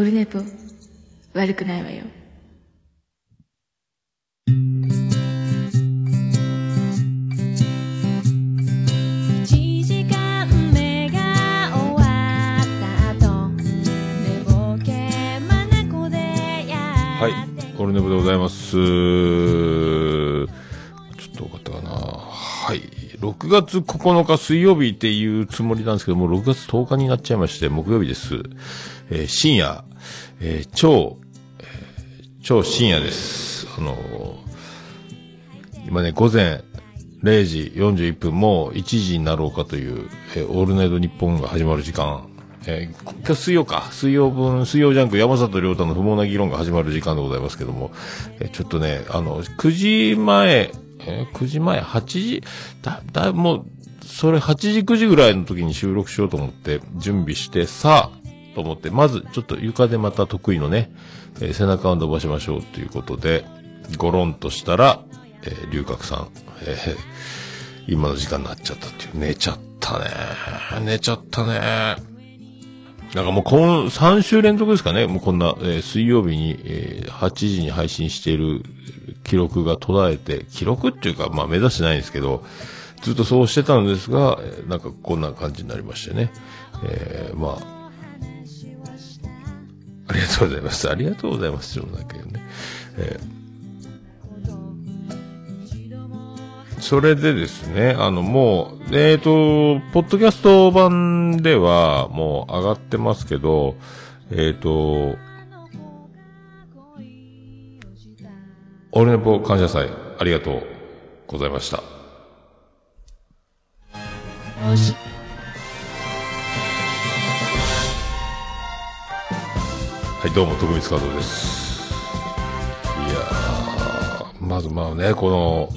オルネポ悪くないわよ1時間目が終わった後寝ぼけまなこでやはいオルネブでございます。6月9日水曜日っていうつもりなんですけども、6月10日になっちゃいまして、木曜日です。えー深夜、えー超、えー超深夜です。あのー今ね、午前0時41分、もう1時になろうかという、えーオールナイト日本が始まる時間。えー今日水曜か。水曜分、水曜ジャンク山里亮太の不毛な議論が始まる時間でございますけども、えーちょっとね、あの、9時前、えー9時前、8時、だ、だ、もう、それ8時9時ぐらいの時に収録しようと思って準備して、さあ、と思って、まずちょっと床でまた得意のね、えー背中を伸ばしましょうということで、ゴロンとしたら、えー、龍角さん、えー今の時間になっちゃったっていう。寝ちゃったね。寝ちゃったね。なんかもうこの3週連続ですかね。もうこんな、えー水曜日に、えー8時に配信している記録が途絶えて、記録っていうか、まあ目指してないんですけど、ずっとそうしてたんですが、なんかこんな感じになりましてね。えーまあ、ありがとうございます。ありがとうございます。ちょっとだけね。えーそれでですね、あの、もう、えっ、と、ポッドキャスト版ではもう上がってますけど、えっ、と、オールネポ感謝祭、ありがとうございました。はい、どうも、徳光和夫です。いやー、まずまあね、この、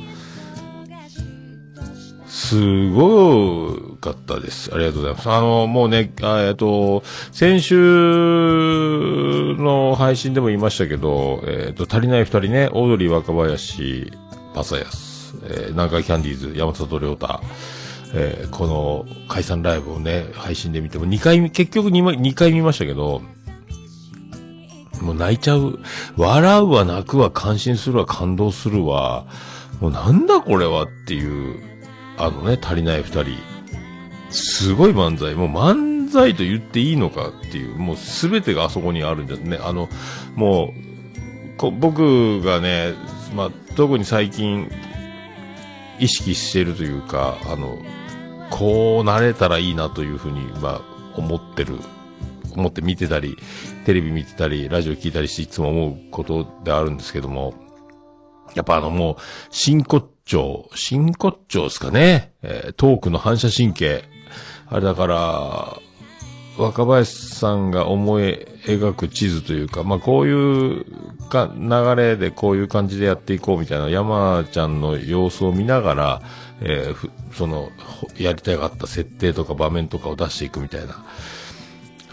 すごかったです。ありがとうございます。あの、もうね、えっと、先週の配信でも言いましたけど、えっと、足りない二人ね、オードリー若林、パサヤス、えー、南海キャンディーズ、山里亮太、えーこの解散ライブをね、配信で見ても2回、結局 2, 2回見ましたけど、もう泣いちゃう。笑うわ、泣くわ、感心するわ、感動するわ。もうなんだこれはっていう、あのね、足りない二人。すごい漫才。もう漫才と言っていいのかっていう、もうすべてがあそこにあるんですね。あの、もう、こ僕がね、まあ、特に最近、意識してるというか、あの、こうなれたらいいなというふうに、まあ、思ってる、思って見てたり、テレビ見てたり、ラジオ聞いたりしていつも思うことであるんですけども、やっぱあのもう、真骨頂、真骨頂ですかね。えートークの反射神経。あれだから、若林さんが思い描く地図というか、まあこういうか流れでこういう感じでやっていこうみたいな山ちゃんの様子を見ながら、えーその、やりたかった設定とか場面とかを出していくみたいな。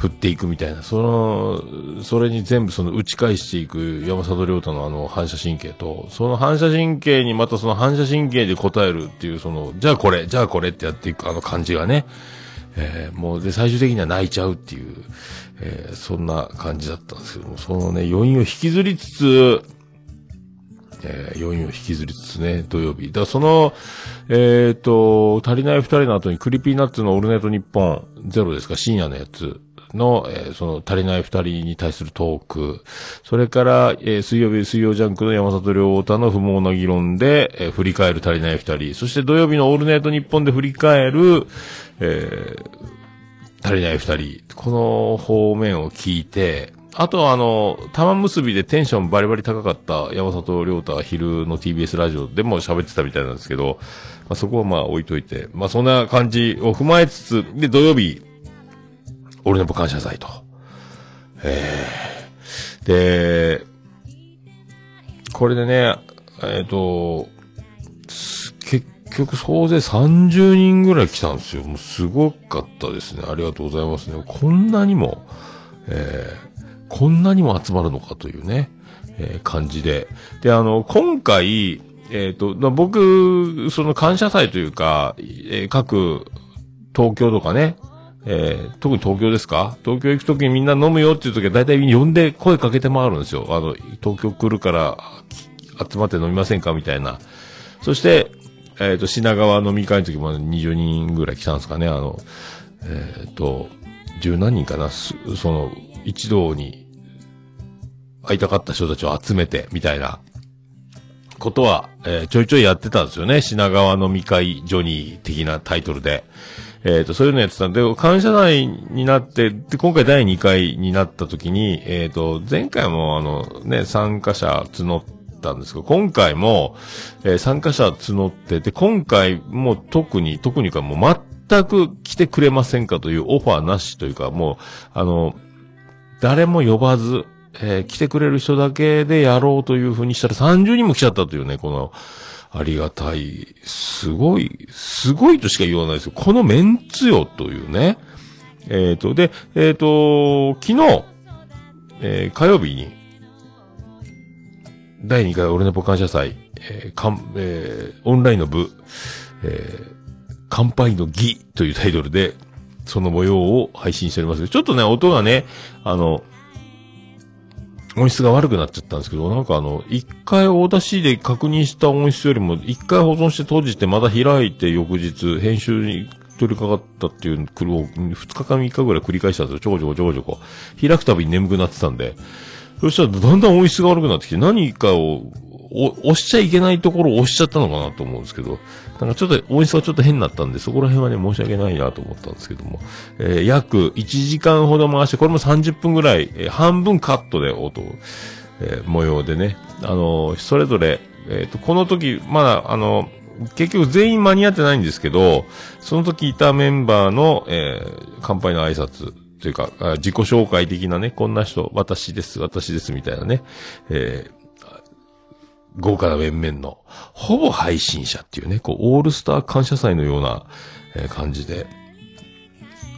振っていくみたいな、その、それに全部その打ち返していく山里亮太のあの反射神経と、その反射神経にまたその反射神経で答えるっていう、その、じゃあこれ、じゃあこれってやっていくあの感じがね、えーもうで最終的には泣いちゃうっていう、えーそんな感じだったんですけども、そのね、余韻を引きずりつつ、えー、余韻を引きずりつつね、土曜日。だからその、えっ、と、足りない二人の後に Creepy Nuts のオールナイトニッポンゼロですか、深夜のやつ。の、えーその足りない二人に対するトーク。それから、えー水曜日、水曜ジャンクの山里亮太の不毛な議論で、えー振り返る足りない二人。そして土曜日のオールナイトニッポンで振り返る、えー足りない二人。この方面を聞いて、あとはあの、玉結びでテンションバリバリ高かった山里亮太は昼の TBS ラジオでも喋ってたみたいなんですけど、まあ、そこはまあ置いといて、まあそんな感じを踏まえつつ、で土曜日、俺の感謝祭と。えー、で、これでね、えっ、と、結局総勢30人ぐらい来たんですよ。もうすごかったですね。ありがとうございますね。こんなにも、えーこんなにも集まるのかというね、えー感じで。で、あの、今回、えっ、と、僕、その感謝祭というか、えー各東京とかね、えー、特に東京ですか？東京行くときにみんな飲むよっていうときは大体呼んで声かけて回るんですよ。あの、東京来るから集まって飲みませんかみたいな。そして、えっ、と、品川飲み会の時も20人ぐらい来たんですかね。あの、えっ、と、十何人かな？その、一堂に会いたかった人たちを集めて、みたいなことは、えーちょいちょいやってたんですよね。品川飲み会ジョニー的なタイトルで。えっ、と、そういうのやってたんで、感謝祭になって、で、今回第2回になった時に、えっ、と、前回もあの、ね、参加者募ったんですけど、今回も、えー参加者募って、で、今回も特に、特にかもう全く来てくれませんかというオファーなしというか、もう、あの、誰も呼ばず、えー来てくれる人だけでやろうというふうにしたら30人も来ちゃったというね、この、ありがたい、すごい、すごいとしか言わないですよ。このメンツよというね。えっ、と、で、えっ、と、昨日、えー火曜日に、第2回俺のポ感謝祭、えーかん、えーオンラインの部、えー乾杯の儀というタイトルで、その模様を配信しております。ちょっとね、音がね、あの、音質が悪くなっちゃったんですけど、なんかあの、一回大出しで確認した音質よりも、一回保存して閉じて、また開いて翌日、編集に取り掛かったっていう苦労を、二日か三日ぐらい繰り返したんですよ。ちょこちょこちょこちょこ。開くたびに眠くなってたんで。そしたらだんだん音質が悪くなってきて、何かを、押しちゃいけないところを押しちゃったのかなと思うんですけど、なんかちょっと音質がちょっと変になったんで、そこら辺はね、申し訳ないなと思ったんですけども、えー約1時間ほど回して、これも30分ぐらい、えー半分カットで音、えー模様でね、あのーそれぞれ、えっ、と、この時、まだ、あの結局全員間に合ってないんですけど、その時いたメンバーの、えー乾杯の挨拶、というか、自己紹介的なね、こんな人、私です、私です、みたいなね、えー豪華な面々の、ほぼ配信者っていうね、こう、オールスター感謝祭のような、えー感じで、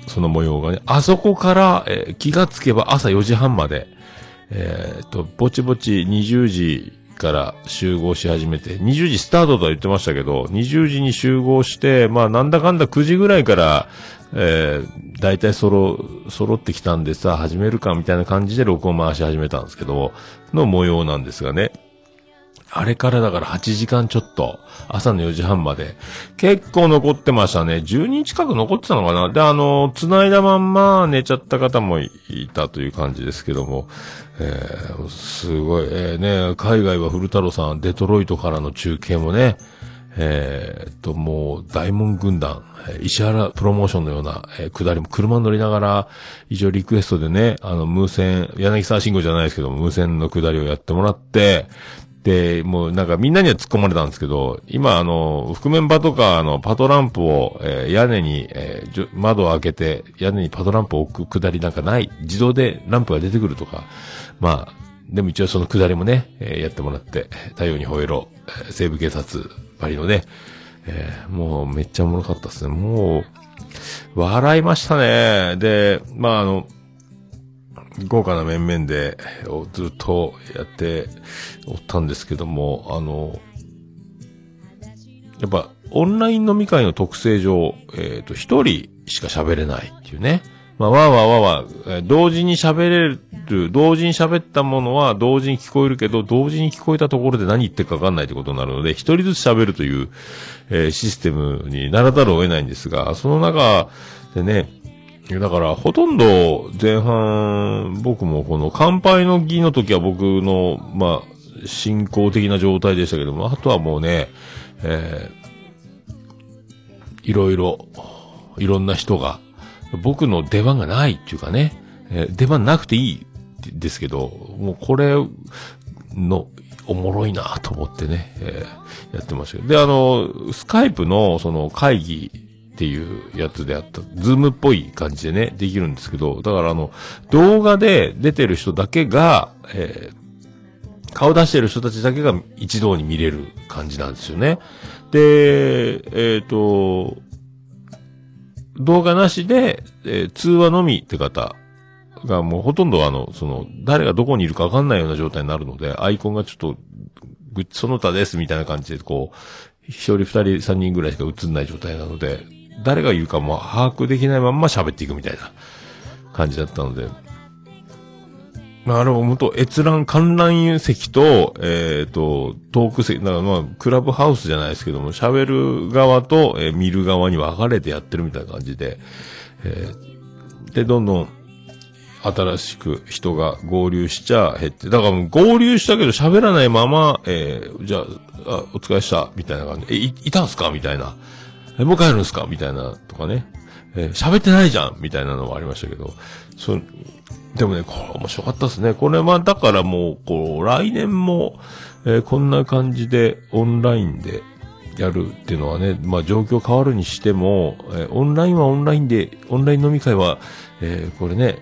その模様がね、あそこから、えー気がつけば朝4時半まで、えーっと、ぼちぼち20時から集合し始めて、20時スタートとは言ってましたけど、20時に集合して、まあなんだかんだ9時ぐらいから、えー、大体揃、揃ってきたんでさ、始めるかみたいな感じで録音回し始めたんですけど、の模様なんですがね。あれからだから8時間ちょっと、朝の4時半まで、結構残ってましたね。10人近く残ってたのかな。で、あの、繋いだまんま寝ちゃった方もいたという感じですけども、えー、すごい、えー、ね、海外は古太郎さん、デトロイトからの中継もね、えーっと、もう、大門軍団、石原プロモーションのような、えー下りも車乗りながら、一応リクエストでね、あの、無線、柳沢慎吾じゃないですけども、無線の下りをやってもらって、で、もうなんかみんなには突っ込まれたんですけど、今あの、覆面パトカーのパトランプを、えー屋根に、えー窓を開けて、屋根にパトランプを置く下りなんかない、自動でランプが出てくるとか、まあ、でも一応その下りもね、えーやってもらって、太陽に吠えろ、えー西部警察ばりのね、えーもうめっちゃおもろかったですね。もう、笑いましたね。で、まああの、豪華な面々で、ずっとやっておったんですけども、あの、やっぱ、オンライン飲み会の特性上、えっ、と、一人しか喋れないっていうね。まあ、わーわーわーわー、えー同時に喋れる、同時に喋ったものは同時に聞こえるけど、同時に聞こえたところで何言ってるかわかんないってことになるので、一人ずつ喋るという、えーシステムにならざるを得ないんですが、その中でね、だから、ほとんど前半、僕もこの乾杯の儀の時は僕の、まあ、進行的な状態でしたけども、あとはもうね、えーいろいろ、いろんな人が、僕の出番がないっていうかね、えー出番なくていいですけど、もうこれの、おもろいなと思ってね、えーやってましたけど。で、あの、スカイプのその会議っていうやつであった、ズームっぽい感じでね、できるんですけど、だからあの、動画で出てる人だけが、えー顔出してる人たちだけが一堂に見れる感じなんですよね。で、えっ、と、動画なしで、えー通話のみって方がもうほとんどあの、その、誰がどこにいるかわかんないような状態になるので、アイコンがちょっと、ぐその他ですみたいな感じで、こう、一人二人三人ぐらいしか映んない状態なので、誰が言うかも把握できないまま喋っていくみたいな感じだったので、まあ、あれはもと閲覧、観覧席と、えっ、と、トーク席、だからまあ、クラブハウスじゃないですけども、喋る側と、えー見る側に分かれてやってるみたいな感じで、えーで、どんどん、新しく人が合流しちゃ減って、だから合流したけど喋らないまま、えーじゃあ、あお疲れした、みたいな感じ、え、い、いたんすか？みたいな。え、もう帰るんすか？みたいな、とかね。えー喋ってないじゃん？みたいなのもありましたけど、そうでもね、これ面白かったですね。これはだからもう、こう、来年も、えーこんな感じでオンラインでやるっていうのはね、まあ状況変わるにしても、えーオンラインはオンラインで、オンライン飲み会は、えーこれね、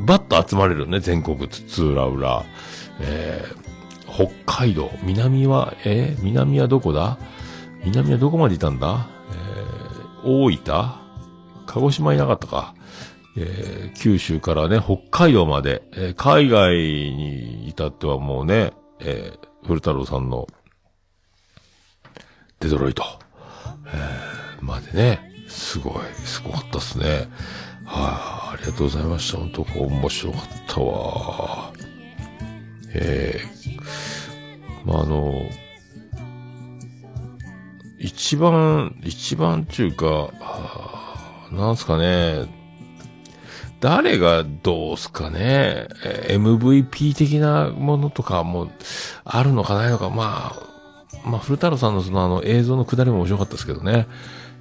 バッと集まれるね、全国津々浦々。えー北海道、南は、えー南はどこだ？南はどこまでいたんだ？大分？鹿児島いなかったか。えー九州からね、北海道まで、えー海外に至ってはもうね、えー古太郎さんの、デトロイト、えーまでね、すごい、すごかったっすね。はい、ありがとうございました。本当こう面白かったわ。えー、まあ、あの、一番、一番っていうか、なんすかね、誰がどうすかね、MVP 的なものとかもあるのかないのか、まあ、まあ、古太郎さんのそのあの映像のくだりも面白かったですけどね。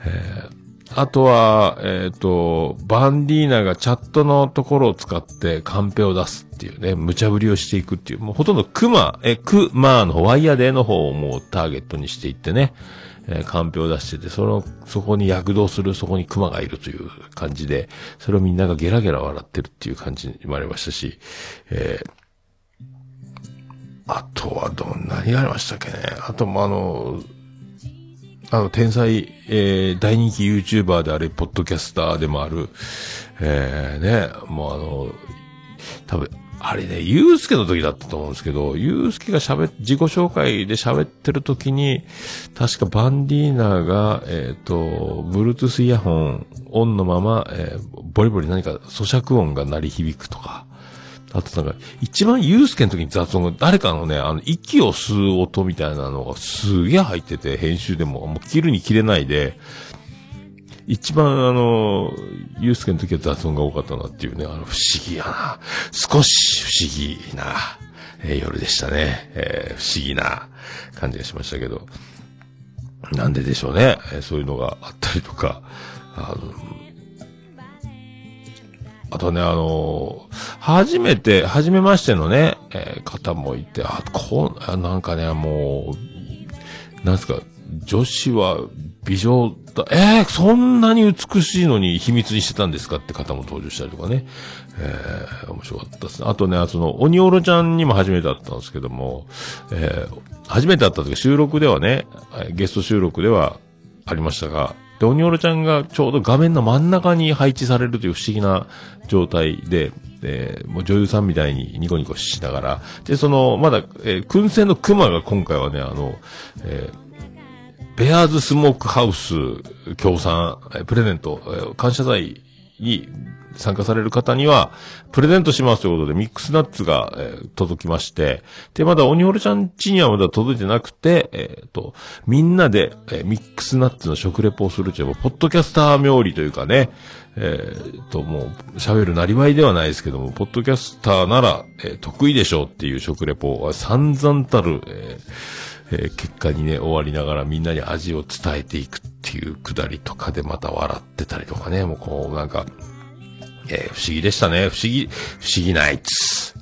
えーあとは、えっ、と、バンディーナがチャットのところを使ってカンペを出すっていうね、無茶ぶりをしていくっていう、もうほとんどクマ、え、クマのワイヤーデーの方をもうターゲットにしていってね、えーカンペを出してて、その、そこに躍動する、そこにクマがいるという感じで、それをみんながゲラゲラ笑ってるっていう感じにもありましたし、えーあとはどんなにありましたっけね。あともあの、あの、天才、えー、大人気 YouTuber であれ、ポッドキャスターでもある、えー、ね、もうあの、多分、あれね、ゆうすけの時だったと思うんですけど、ゆうすけが喋っ、自己紹介で喋ってる時に、確かバンディーナが、えっ、と、Bluetooth イヤホンオンのまま、えーボリボリ何か咀嚼音が鳴り響くとか、あとなんか、一番ユースケの時に雑音が、誰かのね、あの、息を吸う音みたいなのがすげえ入ってて、編集でも、もう切るに切れないで、一番あの、ユースケの時は雑音が多かったなっていうね、あの、不思議やな。少し不思議な、えー夜でしたね。えー不思議な感じがしましたけど。なんででしょうね。えーそういうのがあったりとか、あの、あとね、あの初めて、初めましてのね、えー方もいて、あ、こう、なんかね、もう、なんすか、女子は美女だ、えー、そんなに美しいのに秘密にしてたんですかって方も登場したりとかね。えー、面白かったですね。あとね、その、鬼おろちゃんにも初めて会ったんですけども、えー、初めて会った時収録ではね、ゲスト収録ではありましたが、で、鬼おろちゃんがちょうど画面の真ん中に配置されるという不思議な状態で、えーもう女優さんみたいにニコニコしながら、で、その、まだ、えー燻製の熊が今回はね、あの、えーベアーズスモークハウス協賛、プレゼント、感謝祭に参加される方には、プレゼントしますということで、ミックスナッツが、え届きまして、で、まだ鬼ホルちゃん家にはまだ届いてなくて、えっ、と、みんなで、えミックスナッツの食レポをするという、ポッドキャスター冥利というかね、えっ、と、もう、喋るなりわいではないですけども、ポッドキャスターなら、え得意でしょうっていう食レポは散々たる、えーえー結果にね、終わりながらみんなに味を伝えていくっていうくだりとかでまた笑ってたりとかね、もうこうなんか、えー不思議でしたね。不思議、不思議ナイツ。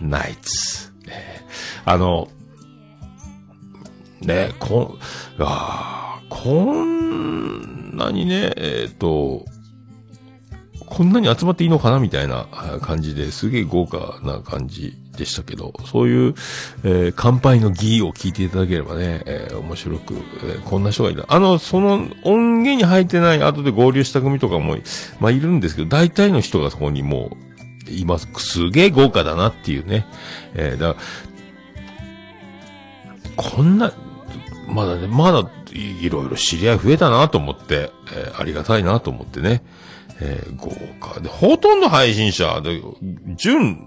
ナイツ。えーあの、ね、こん、あこんなにね、えっ、と、こんなに集まっていいのかなみたいな感じですげえ豪華な感じでしたけど、そういう、えー乾杯の儀を聞いていただければね、えー面白く、えーこんな人がいる。あの、その音源に入ってない後で合流した組とかも、まあ、いるんですけど、大体の人がそこにもう、います。すげえ豪華だなっていうね。えーだからこんな、まだね、まだいろいろ知り合い増えたなと思って、えーありがたいなと思ってね。えー豪華で、ほとんど配信者で、準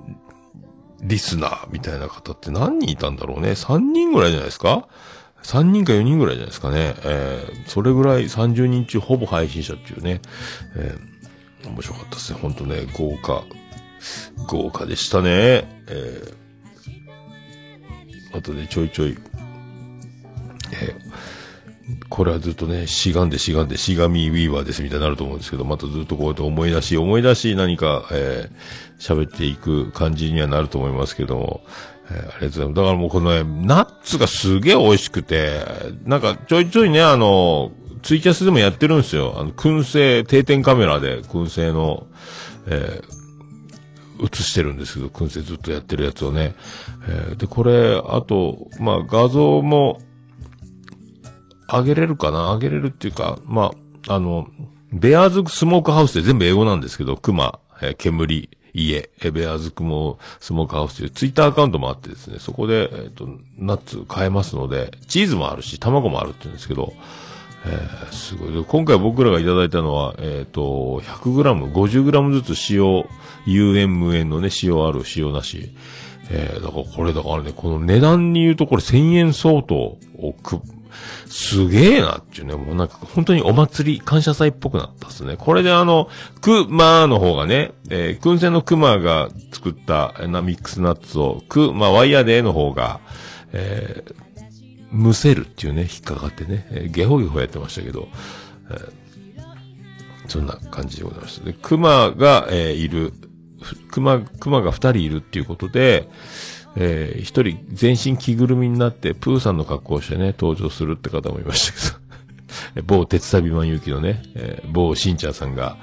リスナーみたいな方って何人いたんだろうね。3人ぐらいじゃないですか ?3 人か4人ぐらいじゃないですかね。えーそれぐらい30人中ほぼ配信者っていうね。えー面白かったですね。ほんとね、豪華。豪華でしたね。えーあとでちょいちょい、えーこれはずっとね、しがんでしがんで、しがみウィーバーですみたいになると思うんですけど、またずっとこうやって思い出し、思い出し何か、えー喋っていく感じにはなると思いますけども、えーありがとうございます。だからもうこのね、ナッツがすげえ美味しくて、なんかちょいちょいね、あの、ツイキャスでもやってるんですよ。あの、燻製、定点カメラで燻製の、えー映してるんですけど、燻製ずっとやってるやつをね。えーで、これ、あと、まあ、画像も、上げれるかな？上げれるっていうか、まあ、あの、ベアーズスモークハウスで全部英語なんですけど、熊、えー煙、家、えベアーズクモスモークハウスというツイッターアカウントもあってですね、そこで、えっ、と、ナッツ買えますので、チーズもあるし、卵もあるって言うんですけど、えーすごい。今回僕らがいただいたのは、えっ、と、100g、50g ずつ塩、有塩無塩のね、塩ある、塩なし。えーだからこれだからね、この値段に言うとこれ1000円相当をく、すげえなっていうね、もうなんか本当にお祭り、感謝祭っぽくなったっすね。これであの、クマの方がね、えー、燻製のクマが作ったえーなミックスナッツを、クマワイヤーデーの方が、えーむせるっていうね、引っかかってね、えーゲホゲホやってましたけど、えーそんな感じでございます。で、熊が、えーいる、ふ熊、熊が二人いるっていうことで、えー一人全身着ぐるみになって、プーさんの格好をしてね、登場するって方もいましたけど、某鉄旅マンユキのね、えー某しんちゃんさんが、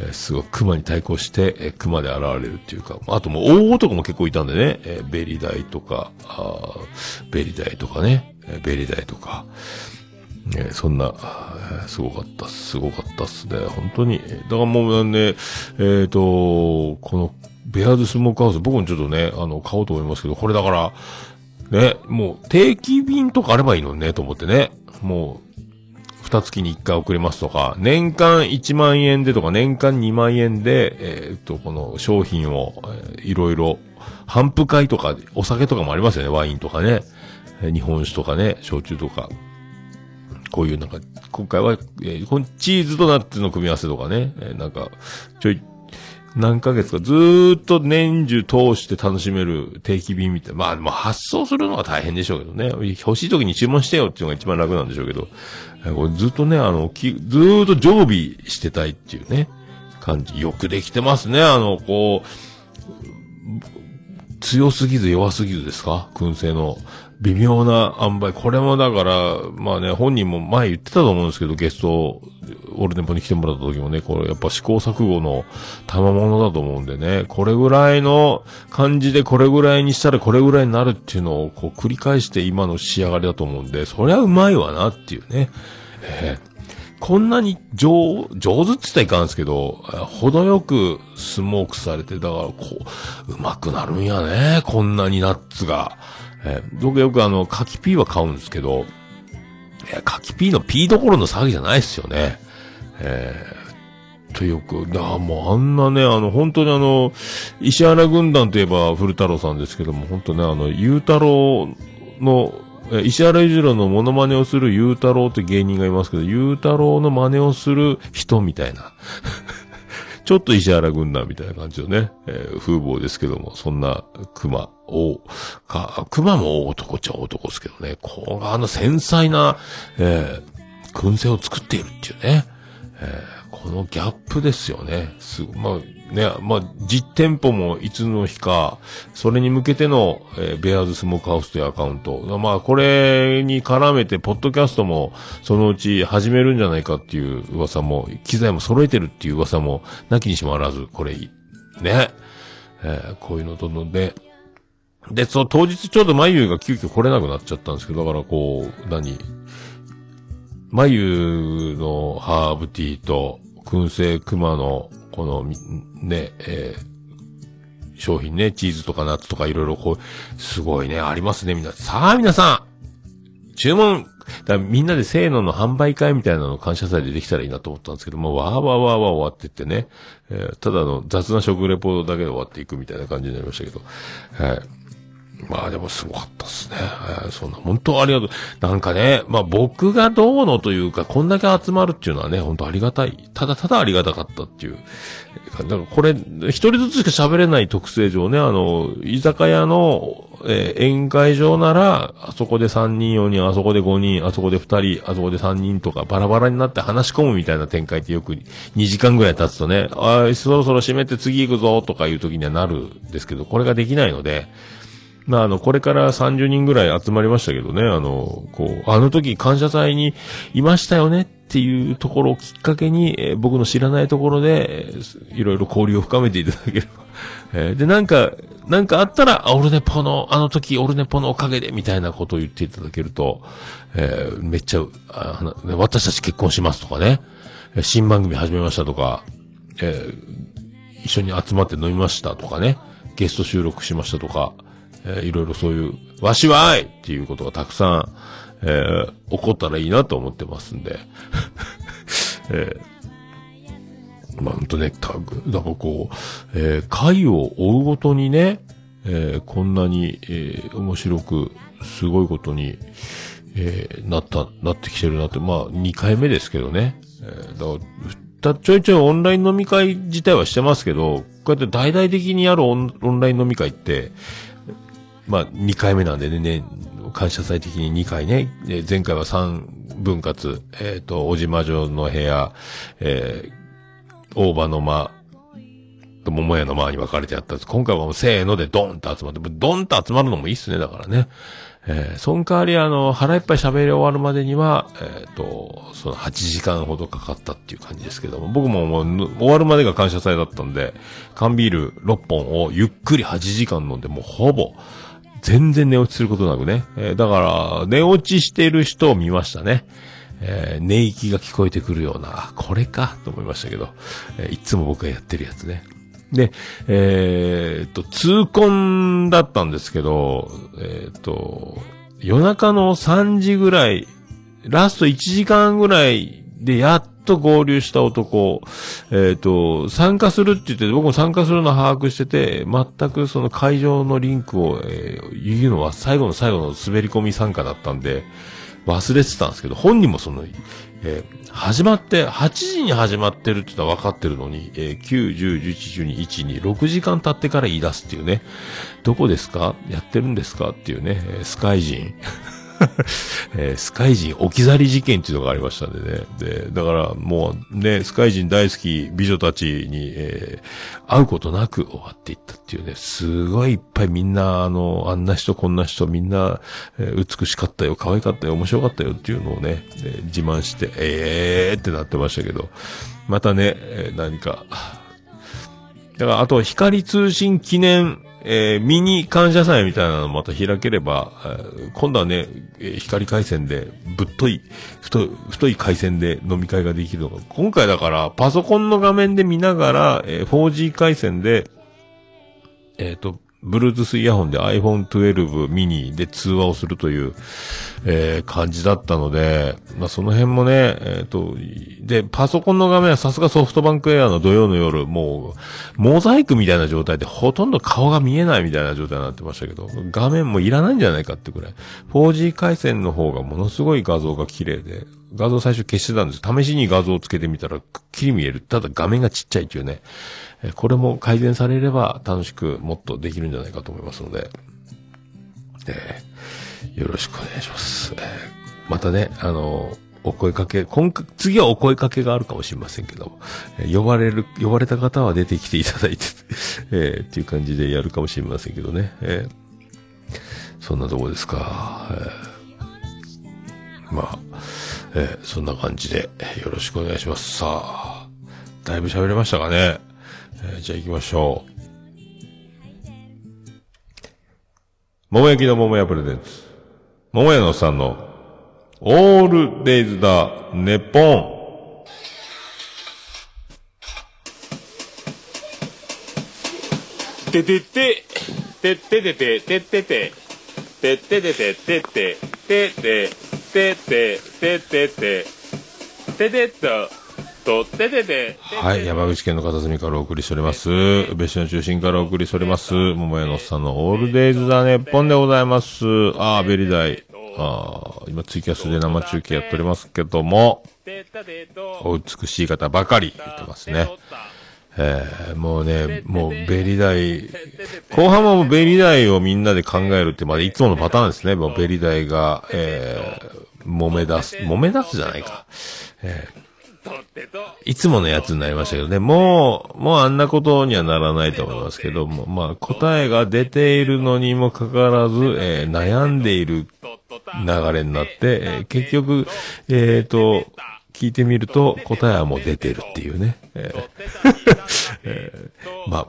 えーすごく熊に対抗して、えー熊で現れるっていうか、あともう大男も結構いたんでね、えーベリダイとか、あベリダイとかね、えーベリダイとか、えーそんな、えーすごかったす、ごかったっすね。本当に。だからもうね、えっ、と、この、ベアーズスモークハウス、僕もちょっとね、あの、買おうと思いますけど、これだから、ね、もう定期便とかあればいいのね、と思ってね。もう、二月に一回送れますとか、年間1万円でとか、年間2万円で、えっ、と、この商品を、えーいろいろ、販布会とか、お酒とかもありますよね、ワインとかね。え日本酒とかね、焼酎とか。こういうなんか、今回は、えーこのチーズとナッツの組み合わせとかね、えーなんか、ちょい、何ヶ月かずっと年中通して楽しめる定期便みたいな。まあ、まあ、発送するのは大変でしょうけどね。欲しい時に注文してよっていうのが一番楽なんでしょうけど、これずっとね、あの、きずっと常備してたいっていうね、感じ。よくできてますね。あの、こう、強すぎず弱すぎずですか？燻製の微妙な塩梅。これもだから、まあね、本人も前言ってたと思うんですけど、ゲスト、オールネポに来てもらった時もね、これやっぱ試行錯誤の賜物だと思うんでね、これぐらいの感じでこれぐらいにしたらこれぐらいになるっていうのをこう繰り返して今の仕上がりだと思うんで、そりゃうまいわなっていうね。えーこんなに上、上手って言ったらいかんですけど、程よくスモークされて、だからこう、うまくなるんやね、こんなにナッツが。えー僕よくあの、柿ピーは買うんですけど、いや、柿ピーのピーどころの騒ぎじゃないですよね。えーとよく、だもうあんなね、あの、本当にあの、石原軍団といえば古太郎さんですけども、本当ね、あの、ゆうたろうの、石原裕次郎のモノマネをするゆうたろうって芸人がいますけど、ゆうたろうの真似をする人みたいな。ちょっと石原軍団みたいな感じのね、えー風貌ですけども、そんな熊を、か、熊も男っちゃ男ですけどね、こうあの繊細な、えー燻製を作っているっていうね、えーこのギャップですよね。すまあね、まあ、実店舗もいつの日か、それに向けての、えーベアーズスモークハウスというアカウント。まあ、これに絡めて、ポッドキャストも、そのうち始めるんじゃないかっていう噂も、機材も揃えてるっていう噂も、なきにしもあらず、これ、ね。えーこういうのどんどんで、で、その当日ちょうど眉が急遽来れなくなっちゃったんですけど、だからこう、何？眉のハーブティーと、燻製熊の、この、ね、えー商品ね、チーズとかナッツとかいろいろこう、すごいね、ありますね、みんな。さあ、皆さん注文だみんなでせーのの販売会みたいなの感謝祭でできたらいいなと思ったんですけども、わーわーわーわー終わってってね、えーただの雑な食レポートだけで終わっていくみたいな感じになりましたけど、はい。まあでもすごかったっすね。えーそんな、本当ありがとう。なんかね、まあ僕がどうのというか、こんだけ集まるっていうのはね、本当ありがたい。ただただありがたかったっていう。だからこれ、一人ずつしか喋れない特性上ね、あの、居酒屋の、えー宴会場なら、あそこで3人、4人、あそこで5人、あそこで2人、あそこで3人とかバラバラになって話し込むみたいな展開ってよく2時間ぐらい経つとね、あーそろそろ閉めて次行くぞとかいう時にはなるんですけど、これができないので、まあ、あの、これから30人ぐらい集まりましたけどね、あの、こう、あの時感謝祭にいましたよねっていうところをきっかけに、えー僕の知らないところで、いろいろ交流を深めていただければ。えーで、なんか、なんかあったら、あ、オルネポの、あの時、オルネポのおかげで、みたいなことを言っていただけると、えーめっちゃ、あ私たち結婚しますとかね、新番組始めましたとか、えー一緒に集まって飲みましたとかね、ゲスト収録しましたとか、えーいろいろそういう、わしは愛っていうことがたくさん、えー起こったらいいなと思ってますんで。えーまあ、ほんとね、たぐ、だかこう、えー回を追うごとにね、えーこんなに、えー面白く、すごいことに、えーなった、なってきてるなって、まあ、2回目ですけどね。えーだから、ちょいちょいオンライン飲み会自体はしてますけど、こうやって大々的にやるオンライン飲み会って、まあ、2回目なんでね、ね感謝祭的に2回ね、え前回は3分割、えっ、と、小島城の部屋、えー大場の間、と桃屋の間に分かれてやったんです。今回はもうせーのでドンと集まって、ドンと集まるのもいいっすね、だからね。えーその代わりあの、腹いっぱい喋り終わるまでには、えっ、と、その8時間ほどかかったっていう感じですけども、僕ももう終わるまでが感謝祭だったんで、缶ビール6本をゆっくり8時間飲んで、もうほぼ、全然寝落ちすることなくね。えーだから、寝落ちしてる人を見ましたね。えー寝息が聞こえてくるような、これか、と思いましたけど、えーいつも僕がやってるやつね。で、えーっと、痛恨だったんですけど、えーっと、夜中の3時ぐらい、ラスト1時間ぐらいでやっと合流した男、えっ、と、参加するって言って、僕も参加するの把握してて、全くその会場のリンクを、えー言うのは最後の最後の滑り込み参加だったんで、忘れてたんですけど、本人もその、えー始まって、8時に始まってるって言ったら分かってるのに、えー9、10、11、12、1、2、6時間経ってから言い出すっていうね。どこですか？やってるんですか？っていうね、えースカイ人。えースカイ人置き去り事件っていうのがありましたんでね。で、だからもうね、スカイ人大好き美女たちに、えー会うことなく終わっていったっていうね、すごいいっぱいみんな、あの、あんな人こんな人みんな、えー美しかったよ、可愛かったよ、面白かったよっていうのをね、えー自慢して、えーってなってましたけど、またね、えー何か、だから、あとは、光通信記念、えーミニ感謝祭みたいなのまた開ければ、えー今度はね、えー光回線で、ぶっとい、太い、太い回線で飲み会ができるのが、今回だから、パソコンの画面で見ながら、えー 4G 回線で、えっ、と、Bluetooth イヤホンで iPhone 12 mini で通話をするという、えー感じだったので、まあ、その辺もね、えっ、と、で、パソコンの画面はさすがソフトバンクエアの土曜の夜、もう、モザイクみたいな状態でほとんど顔が見えないみたいな状態になってましたけど、画面もいらないんじゃないかってくらい。4G 回線の方がものすごい画像が綺麗で、画像最初消してたんです。試しに画像をつけてみたら、くっきり見える。ただ画面がちっちゃいっていうね。これも改善されれば楽しくもっとできるんじゃないかと思いますので、えーよろしくお願いします。えーまたね、あのお声かけ、今回、次はお声かけがあるかもしれませんけど、え呼ばれる、呼ばれた方は出てきていただいて、えーっていう感じでやるかもしれませんけどね。えーそんなとこですか。えーまあ、えーそんな感じで、よろしくお願いします。さあ、だいぶ喋れましたかね。えーじゃあ行きましょう。桃焼きの桃屋プレゼンツ。桃屋のさんの、オールデイズだ、ネポン。ててて、てててて、ててて、てててててててて、てて、てて、ててて、ててと、と、ててて。はい、山口県の片隅からお送りしております。宇部市の中心からお送りしております。桃屋のおっさんのオールデイズ・ザ・ネッポンでございます。あー、ベリダイ。あー、今ツイキャスで生中継やっておりますけども、お美しい方ばかり言ってますね。えー、もうね、もうベリダイ、後半はもうベリダイをみんなで考えるって、まだいつものパターンですね。もうベリダイが、えー、揉め出す、揉め出すじゃないか。えーいつものやつになりましたけどね、もう、もうあんなことにはならないと思いますけども、まあ答えが出ているのにもかかわらず、えー悩んでいる流れになって、えー結局、えっ、と、聞いてみると答えはもう出てるっていうね。えー えーまあ、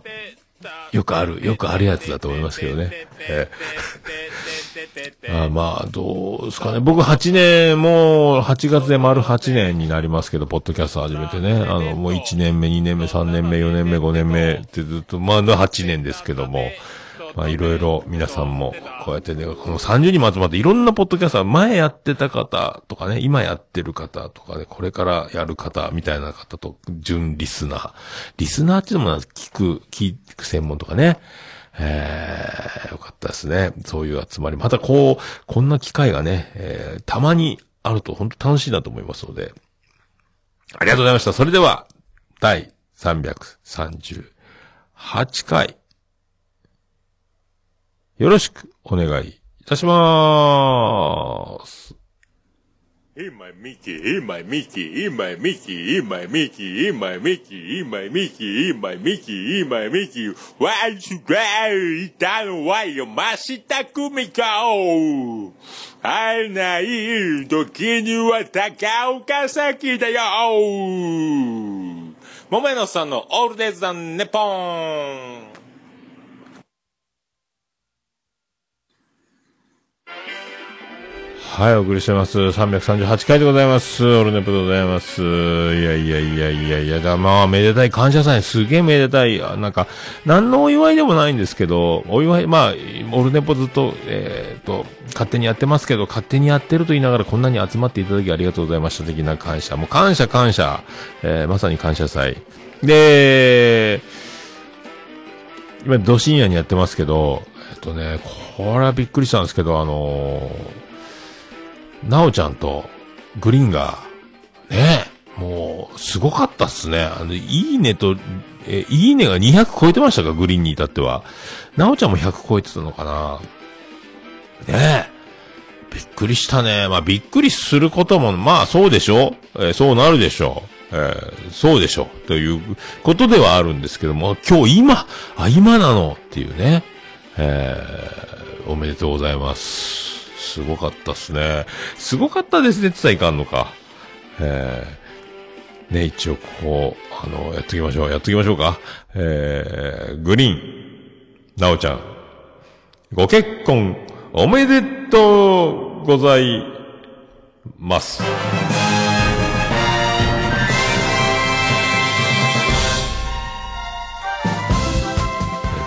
よくある、よくあるやつだと思いますけどね。えーあまあ、どうですかね。僕8年、もう8月で丸8年になりますけど、ポッドキャスト始めてね。あの、もう1年目、2年目、3年目、4年目、5年目ってずっと、まあ、8年ですけども。まあ、いろいろ皆さんも、こうやってね、この30人も集まって、いろんなポッドキャスター、前やってた方とかね、今やってる方とかね、これからやる方みたいな方と、準リスナー。リスナーっていうのもな聞く、聞く専門とかね。えー、よかったですね。そういう集まり。またこう、こんな機会がね、えー、たまにあると本当楽しいなと思いますので。ありがとうございました。それでは、第338回。よろしくお願いいたしまーす。今ミキ、今ミキ、今ミキ、今ミキ、今ミキ、今ミキ、今ミキ、今ミキ、わしがいたのは山下久美子。会えない時には高岡崎だよ。桃井のさんのオールデイズ・ネポン。はい、お送りしてます。338回でございます。オルネポでございます。いやいやいやいやいや、だまあ、めでたい感謝祭、すげえめでたい。なんか、何のお祝いでもないんですけど、お祝い、まあ、オルネポずっと、えっ、と、勝手にやってますけど、勝手にやってると言いながらこんなに集まっていただきありがとうございました。的な感謝。もう感謝感謝。えーまさに感謝祭。で、今、ど深夜にやってますけど、えっとね、これはびっくりしたんですけど、あのーなおちゃんとグリーンが、ねもう、すごかったっすね。あの、いいねと、え、いいねが200超えてましたか？グリーンに至っては。なおちゃんも100超えてたのかな？ねえ。びっくりしたね。まあ、びっくりすることも、まあ、そうでしょ？えーそうなるでしょ？う。えーそうでしょ？ということではあるんですけども、今日今、あ、今なの？っていうね。えーおめでとうございます。すごかったっすね。すごかったですねって言ったらいかんのか。えーね、一応ここ、あの、やっときましょう。やっときましょうか。えー、グリーン、なおちゃん、ご結婚、おめでとうございます。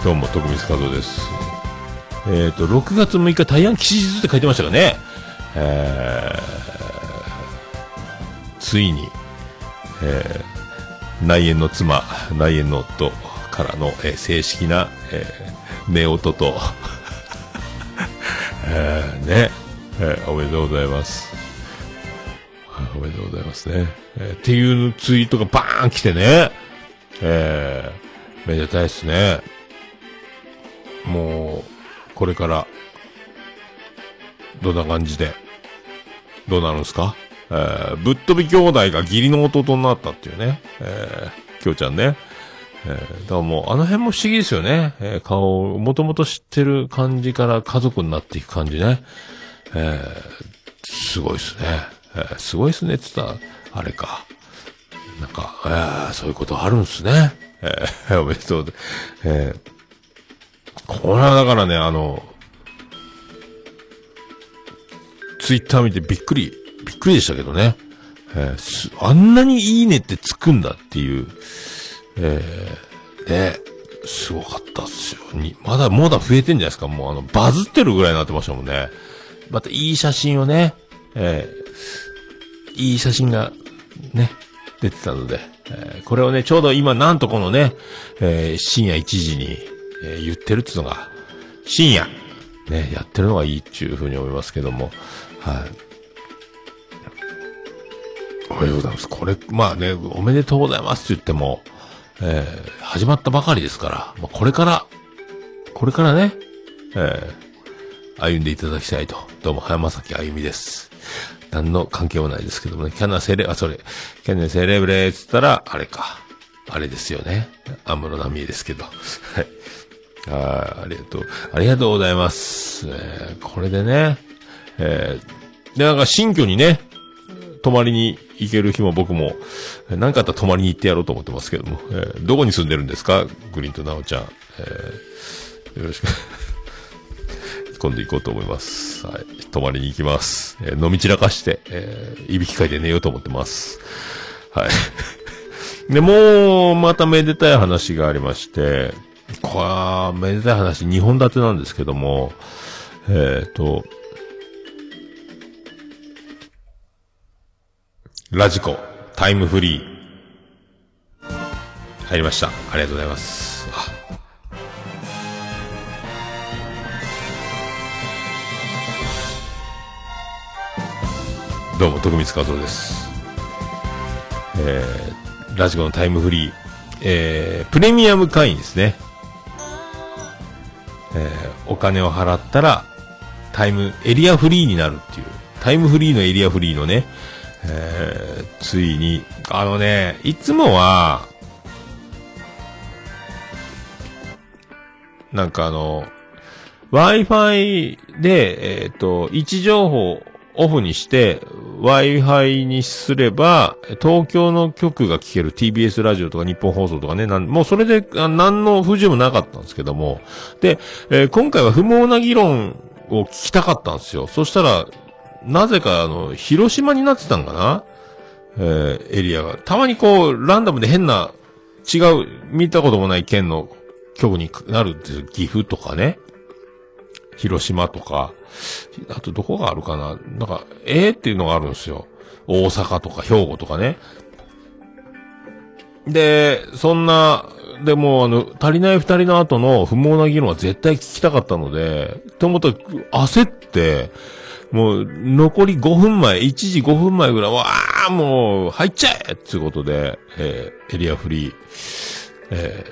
どうも、徳光和夫です。えっ、と、6月6日、大安吉日って書いてましたかね。えー、ついに、えー、内縁の妻、内縁の夫からの、えー正式な、えー、夫婦と、えー、ね、えーおめでとうございます。おめでとうございますね。えーっていうツイートがバーン来てね、えー、めでたいですね。もう、これから、どんな感じで、どうなるんすか？えー、ぶっ飛び兄弟が義理の弟になったっていうね。えー、きょうちゃんね。えー、だからもう、あの辺も不思議ですよね。えー、顔を、もともと知ってる感じから家族になっていく感じね。えー、すごいですね。えー、すごいですねって言ったら、あれか。なんか、えー、そういうことあるんすね。えー、おめでとうで。えー、これはだからね、あの、ツイッター見てびっくり、びっくりでしたけどね。えーあんなにいいねってつくんだっていう、えー、ね、すごかったっすよ。に、まだ、まだ増えてんじゃないですか。もうあの、バズってるぐらいになってましたもんね。またいい写真をね、えーいい写真がね、出てたので、えーこれをね、ちょうど今なんとこのね、えー深夜1時に、えー言ってるっていうのが、深夜、ね、やってるのがいいっていうふうに思いますけども、はい。おめでとうございます。これ、まあね、おめでとうございますって言っても、えー始まったばかりですから、まあ、これから、これからね、えー歩んでいただきたいと。どうも、早正木あゆみです。何の関係もないですけどもね、キャナセレ、あ、それ、キャナセレブレーって言ったら、あれか。あれですよね。安室奈美恵ですけど。はい。あーありがとう。ありがとうございます。えーこれでね、えーで、なんか新居にね、泊まりに行ける日も僕も、何かあったら泊まりに行ってやろうと思ってますけども、えーどこに住んでるんですかグリーンとナオちゃん。えーよろしく。今度行こうと思います。はい。泊まりに行きます。えー飲み散らかして、えーいびきかいて寝ようと思ってます。はい。で、もう、まためでたい話がありまして、これは、めでたい話、2本立てなんですけども、えっ、と、ラジコ、タイムフリー。入りました。ありがとうございます。どうも、徳光和夫です。えー、ラジコのタイムフリー、えー、プレミアム会員ですね。えー、お金を払ったら、タイム、エリアフリーになるっていう、タイムフリーのエリアフリーのね、えー、ついに、あのね、いつもは、なんかあの、Wi-Fi で、えっ、と、位置情報オフにして、Wi-Fi にすれば、東京の局が聞ける TBS ラジオとか日本放送とかね、なんもうそれで、何の不自由もなかったんですけども、で、えー今回は不毛な議論を聞きたかったんですよ。そしたら、なぜかあの、広島になってたんかな？えーエリアが。たまにこう、ランダムで変な、違う、見たこともない県の局になるっていう、岐阜とかね。広島とか、あとどこがあるかななんか、えーっていうのがあるんですよ。大阪とか兵庫とかね。で、そんな、でも、あの、足りない二人の後の不毛な議論は絶対聞きたかったので、と思ったら、焦って、もう、残り5分前、1時5分前ぐらいは、あ、もう、入っちゃえっていうことで、えーエリアフリー、え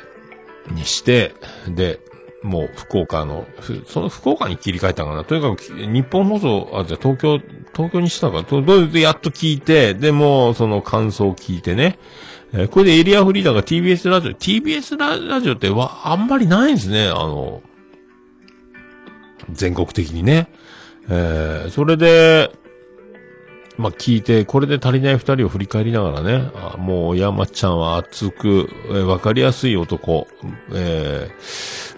ーにして、で、もう福岡の、その福岡に切り替えたかな。とにかく、日本放送、あ、じゃあ東京、東京にしたか。と、どうでやっと聞いて、で、もその感想を聞いてね。えーこれでエリアフリーだから TBS ラジオ。TBS ラジオってわ、あんまりないんですね。あの、全国的にね。えーそれで、まあ、聞いて、これで足りない二人を振り返りながらね、あもう山ちゃんは熱く、えーわかりやすい男、えー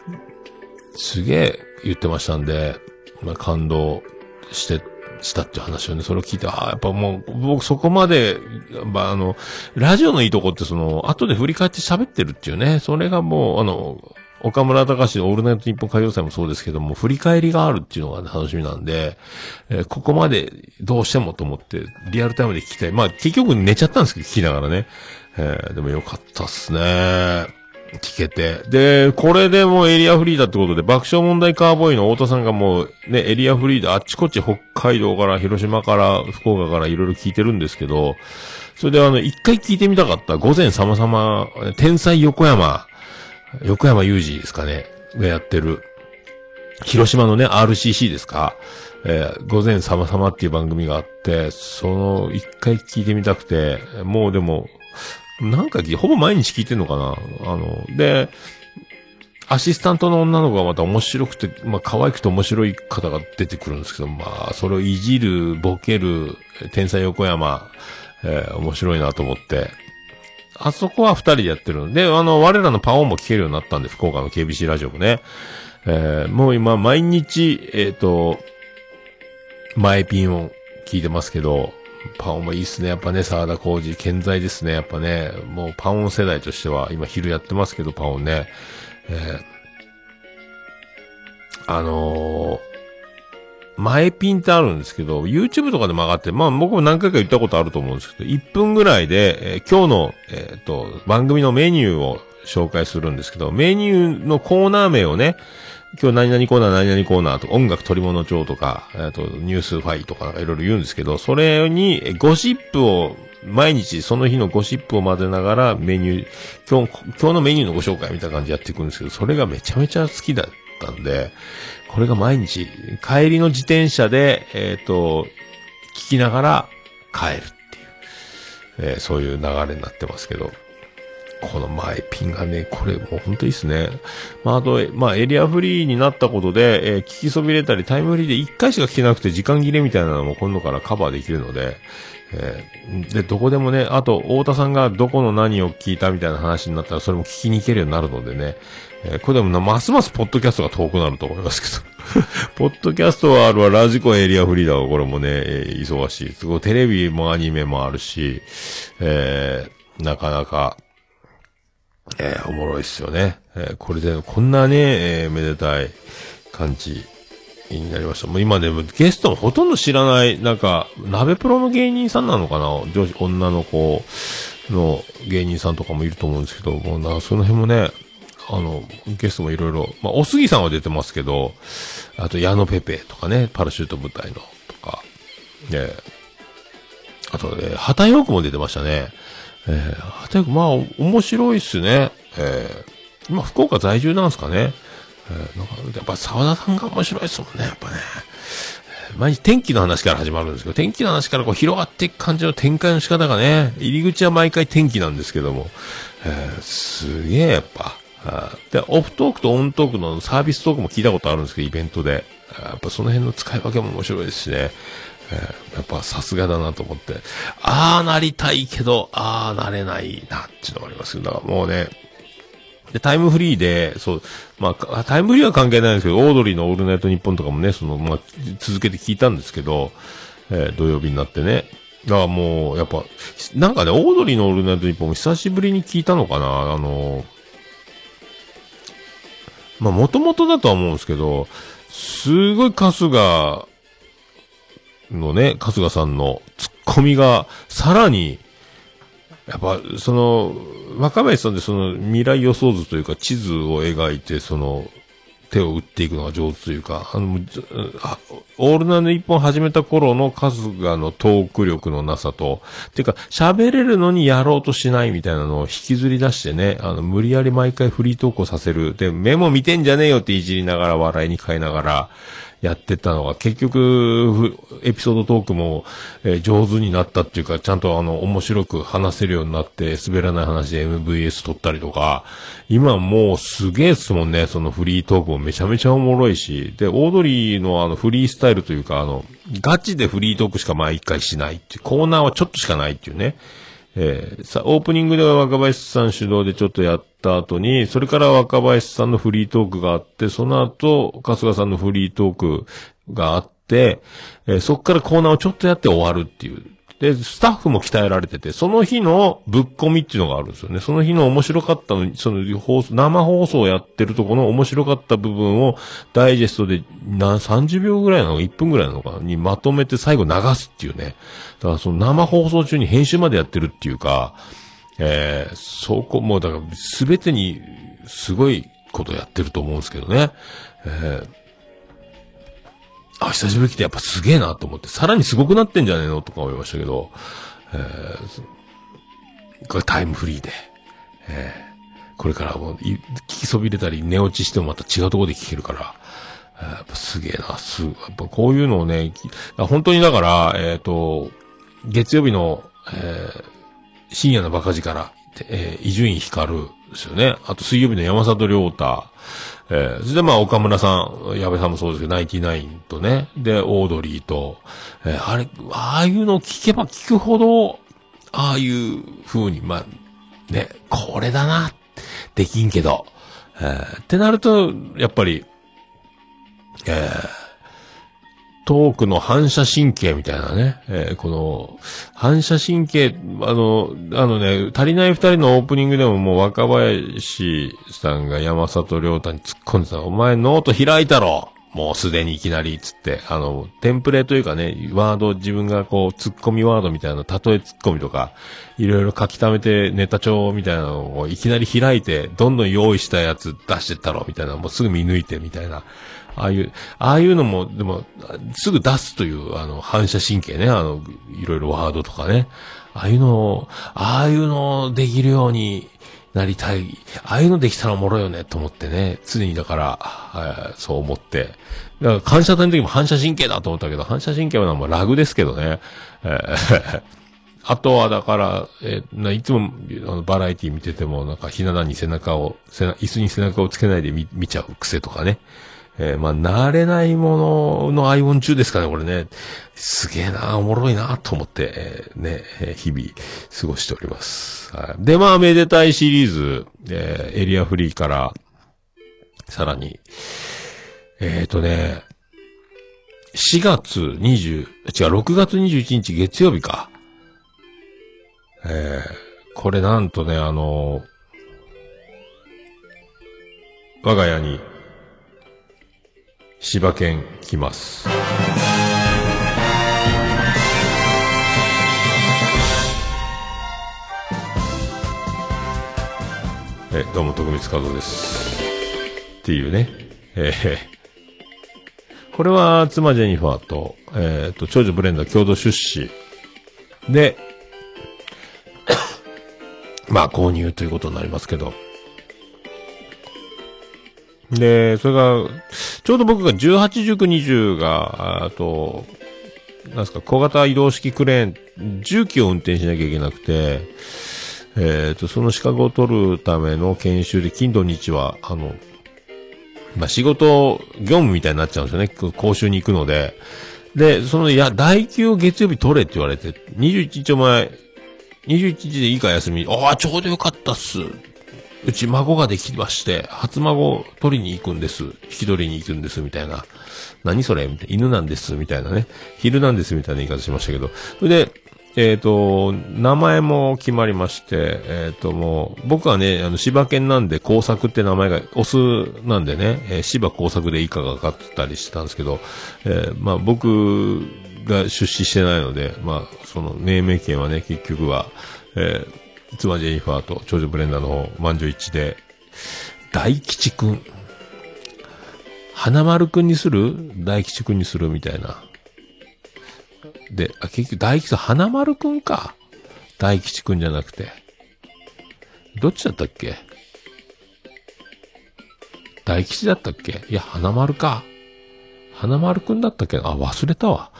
すげえ言ってましたんで、まあ、感動して、したっていう話をね、それを聞いて、ああ、やっぱもう、僕そこまで、まあ、あの、ラジオのいいとこってその、後で振り返って喋ってるっていうね、それがもう、あの、岡村隆史のオールナイトニッポン歌謡祭もそうですけども、振り返りがあるっていうのが楽しみなんで、えーここまでどうしてもと思って、リアルタイムで聞きたい。まあ、結局寝ちゃったんですけど、聞きながらね。えーでもよかったっすね。聞けて。で、これでもうエリアフリーだってことで、爆笑問題カーボーイの太田さんがもうね、エリアフリーであっちこっち北海道から広島から福岡からいろいろ聞いてるんですけど、それであの、一回聞いてみたかった、午前様々、天才横山、横山裕二ですかね、がやってる、広島のね、RCC ですかえー午前様々っていう番組があって、その、一回聞いてみたくて、もうでも、なんかほぼ毎日聞いてんのかな？あの、で、アシスタントの女の子がまた面白くて、まあ可愛くて面白い方が出てくるんですけど、まあそれをいじる、ボケる、天才横山、えー面白いなと思って、あそこは二人でやってるんで、あの、我らのパオンも聞けるようになったんで、福岡の KBC ラジオもね。えーもう今、毎日、えっ、と、前ピンを聞いてますけど、パオンもいいっすね。やっぱね、沢田浩二、健在ですね。やっぱね、もうパオン世代としては、今昼やってますけど、パオンね。えーあのー前ピンってあるんですけど、YouTube とかでも上がって、まあ僕も何回か言ったことあると思うんですけど、1分ぐらいで、えー今日の、えっ、と、番組のメニューを紹介するんですけど、メニューのコーナー名をね、今日何々コーナー何々コーナーとか、音楽取り物帳とか、えっと、ニュースファイとかいろいろ言うんですけど、それにゴシップを、毎日その日のゴシップを混ぜながらメニュー、今日、今日のメニューのご紹介みたいな感じでやっていくんですけど、それがめちゃめちゃ好きだったんで、これが毎日、帰りの自転車で、えっ、と、聞きながら帰るっていう、えーそういう流れになってますけど、この前ピンがね、これもう本当いいっすね。まあ、あと、まあ、エリアフリーになったことで、えー聞きそびれたり、タイムフリーで1回しか聞けなくて時間切れみたいなのも今度からカバーできるので、えーで、どこでもね、あと、太田さんがどこの何を聞いたみたいな話になったら、それも聞きに行けるようになるのでね、えーこれでもな、ますますポッドキャストが遠くなると思いますけど。ポッドキャストはあるわ、ラジコエリアフリーだわ、これもね、えー忙しい。すごい、テレビもアニメもあるし、えーなかなか、えーおもろいっすよね。えーこれで、こんなね、えーめでたい感じになりました。もう今でもゲストもほとんど知らない、なんか、鍋プロの芸人さんなのかな？女子、女の子の芸人さんとかもいると思うんですけど、もうな、その辺もね、あの、ゲストもいろいろ、まあ、おすぎさんは出てますけど、あと、矢野ペペとかね、パラシュート部隊の、とか、で、あとね、旗ヨークも出てましたね。えー、旗ヨーク、まあ、面白いっすね。えー、今、福岡在住なんですかね。えー、なんか、やっぱ沢田さんが面白いですもんね、やっぱね。毎日天気の話から始まるんですけど、天気の話からこう広がっていく感じの展開の仕方がね、入り口は毎回天気なんですけども、えー、すげえやっぱ。で、オフトークとオントークのサービストークも聞いたことあるんですけど、イベントで。やっぱその辺の使い分けも面白いですしね。えーやっぱさすがだなと思って。ああなりたいけど、ああなれないなっていうのがありますけど、だからもうね、で、タイムフリーで、そう、まあ、タイムフリーは関係ないんですけど、オードリーのオールナイトニッポンとかもね、その、まあ、続けて聞いたんですけど、えー土曜日になってね。だからもう、やっぱ、なんかね、オードリーのオールナイトニッポンも久しぶりに聞いたのかなあの、まあ、もともとだとは思うんですけど、すごい春日のね、春日さんのツッコミが、さらに、やっぱ、その、若林さんってその未来予想図というか地図を描いて、その、手を打っていくのが上手というか、あの、あオールナイト一本始めた頃の春日のトーク力のなさと、てか、喋れるのにやろうとしないみたいなのを引きずり出してね、あの、無理やり毎回フリートークをさせる。で、メモ見てんじゃねえよっていじりながら笑いに変えながら、やってたのが、結局、エピソードトークも、えー上手になったっていうか、ちゃんとあの、面白く話せるようになって、滑らない話で MVS 撮ったりとか、今もうすげえっすもんね、そのフリートークもめちゃめちゃおもろいし、で、オードリーのあの、フリースタイルというか、あの、ガチでフリートークしか毎回しないっていう、コーナーはちょっとしかないっていうね。えーさ、オープニングでは若林さん主導でちょっとやった後に、それから若林さんのフリートークがあって、その後、春日さんのフリートークがあって、えーそっからコーナーをちょっとやって終わるっていう。で、スタッフも鍛えられてて、その日のぶっ込みっていうのがあるんですよね。その日の面白かったのに、その放送、生放送やってるところの面白かった部分をダイジェストでな30秒ぐらいなのか1分ぐらいなのかにまとめて最後流すっていうね。だからその生放送中に編集までやってるっていうか、えー、そこ、もだから全てにすごいことやってると思うんですけどね。えーあ、久しぶり来てやっぱすげえなと思って、さらにすごくなってんじゃねえのとか思いましたけど、えー、これタイムフリーで、えーこれからもう聞きそびれたり寝落ちしてもまた違うとこで聞けるから、えーやっぱすげえな、す、やっぱこういうのをね、本当にだから、えっ、と、月曜日の、えー深夜のバカ力、え伊集院光ですよね。あと水曜日の山里亮太、えーそれでまあ岡村さん、矢部さんもそうですけど、ナインティナインとね、で、オードリーと、えーあれ、ああいうのを聞けば聞くほど、ああいう風に、まあ、ね、これだな、できんけど、えーってなると、やっぱり、えートークの反射神経みたいなね、えーこの、反射神経、あの、あのね、足りない二人のオープニングでももう若林さんが山里亮太に突っ込んでた、お前ノート開いたろ。もうすでにいきなり、つって、あの、テンプレというかね、ワード、自分がこう、突っ込みワードみたいな、例え突っ込みとか、いろいろ書き溜めてネタ帳みたいなのをいきなり開いて、どんどん用意したやつ出してったろ、みたいな、もうすぐ見抜いて、みたいな。ああいう、ああいうのも、でも、すぐ出すという、あの、反射神経ね、あの、いろいろワードとかね。ああいうのを、ああいうのをできるようになりたい。ああいうのできたらおもろいよね、と思ってね。常にだから、えーそう思って。だから感謝祭の時も反射神経だと思ったけど、反射神経はもうラグですけどね。えー あとはだから、えーないつもあのバラエティ見てても、なんかひな壇に背中を、背な椅子に背中をつけないで見見ちゃう癖とかね。えーまあ、慣れないもののアイオン中ですかね、これね。すげえな、おもろいな、と思って、えーね、えー日々過ごしております。はいで、まあ、めでたいシリーズ、えーエリアフリーから、さらに、えっ、とね、4月20、違う、6月21日月曜日か。えー、これなんとね、あの我が家に、柴犬来ます。え、どうも、徳光和夫です。っていうね。えーこれは、妻ジェニファーと、えっ、と、長女ブレンダー共同出資で、まあ、購入ということになりますけど。で、それが、ちょうど僕が18、19、20が、あと、なんすか、小型移動式クレーン、重機を運転しなきゃいけなくて、えっ、と、その資格を取るための研修で、金土日は、あの、まあ、仕事、業務みたいになっちゃうんですよね。講習に行くので。で、その、いや、代休を月曜日取れって言われて、21日お前、21日でいいか休み、ああ、ちょうどよかったっす。うち孫ができまして、初孫取りに行くんです。引き取りに行くんです、みたいな。何それ？犬なんです、みたいなね。昼なんです、みたいな言い方しましたけど。それで、えっ、と、名前も決まりまして、えっ、と、もう、僕はね、あの、柴犬なんで、工作って名前が、オスなんでね、えー柴工作でいいかがかかったりしてたんですけど、えーまあ、僕が出資してないので、まあ、その、命名権はね、結局は、えー妻ジェニファーと長女ブレンダーの方、満場一致で、大吉くん。花丸くんにする？大吉くんにするみたいな。で、あ、結局大吉さん、花丸くんか。大吉くんじゃなくて。どっちだったっけ？大吉だったっけ？いや、花丸か。花丸くんだったっけ？あ、忘れたわ。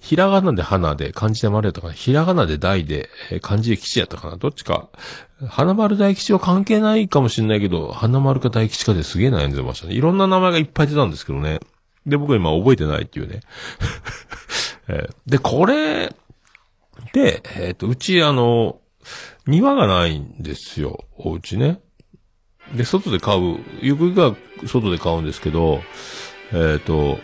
ひらがなで花で、漢字で丸やったかな？ひらがなで大で、漢字で吉やったかな？どっちか。花丸大吉は関係ないかもしれないけど、花丸か大吉かですげえ悩んでましたね。いろんな名前がいっぱい出たんですけどね。で、僕は今覚えてないっていうね。で、これ、で、えっ、と、うち、あの、庭がないんですよ、お家ね。で、外で買う、ゆくゆくは外で買うんですけど、えっ、と、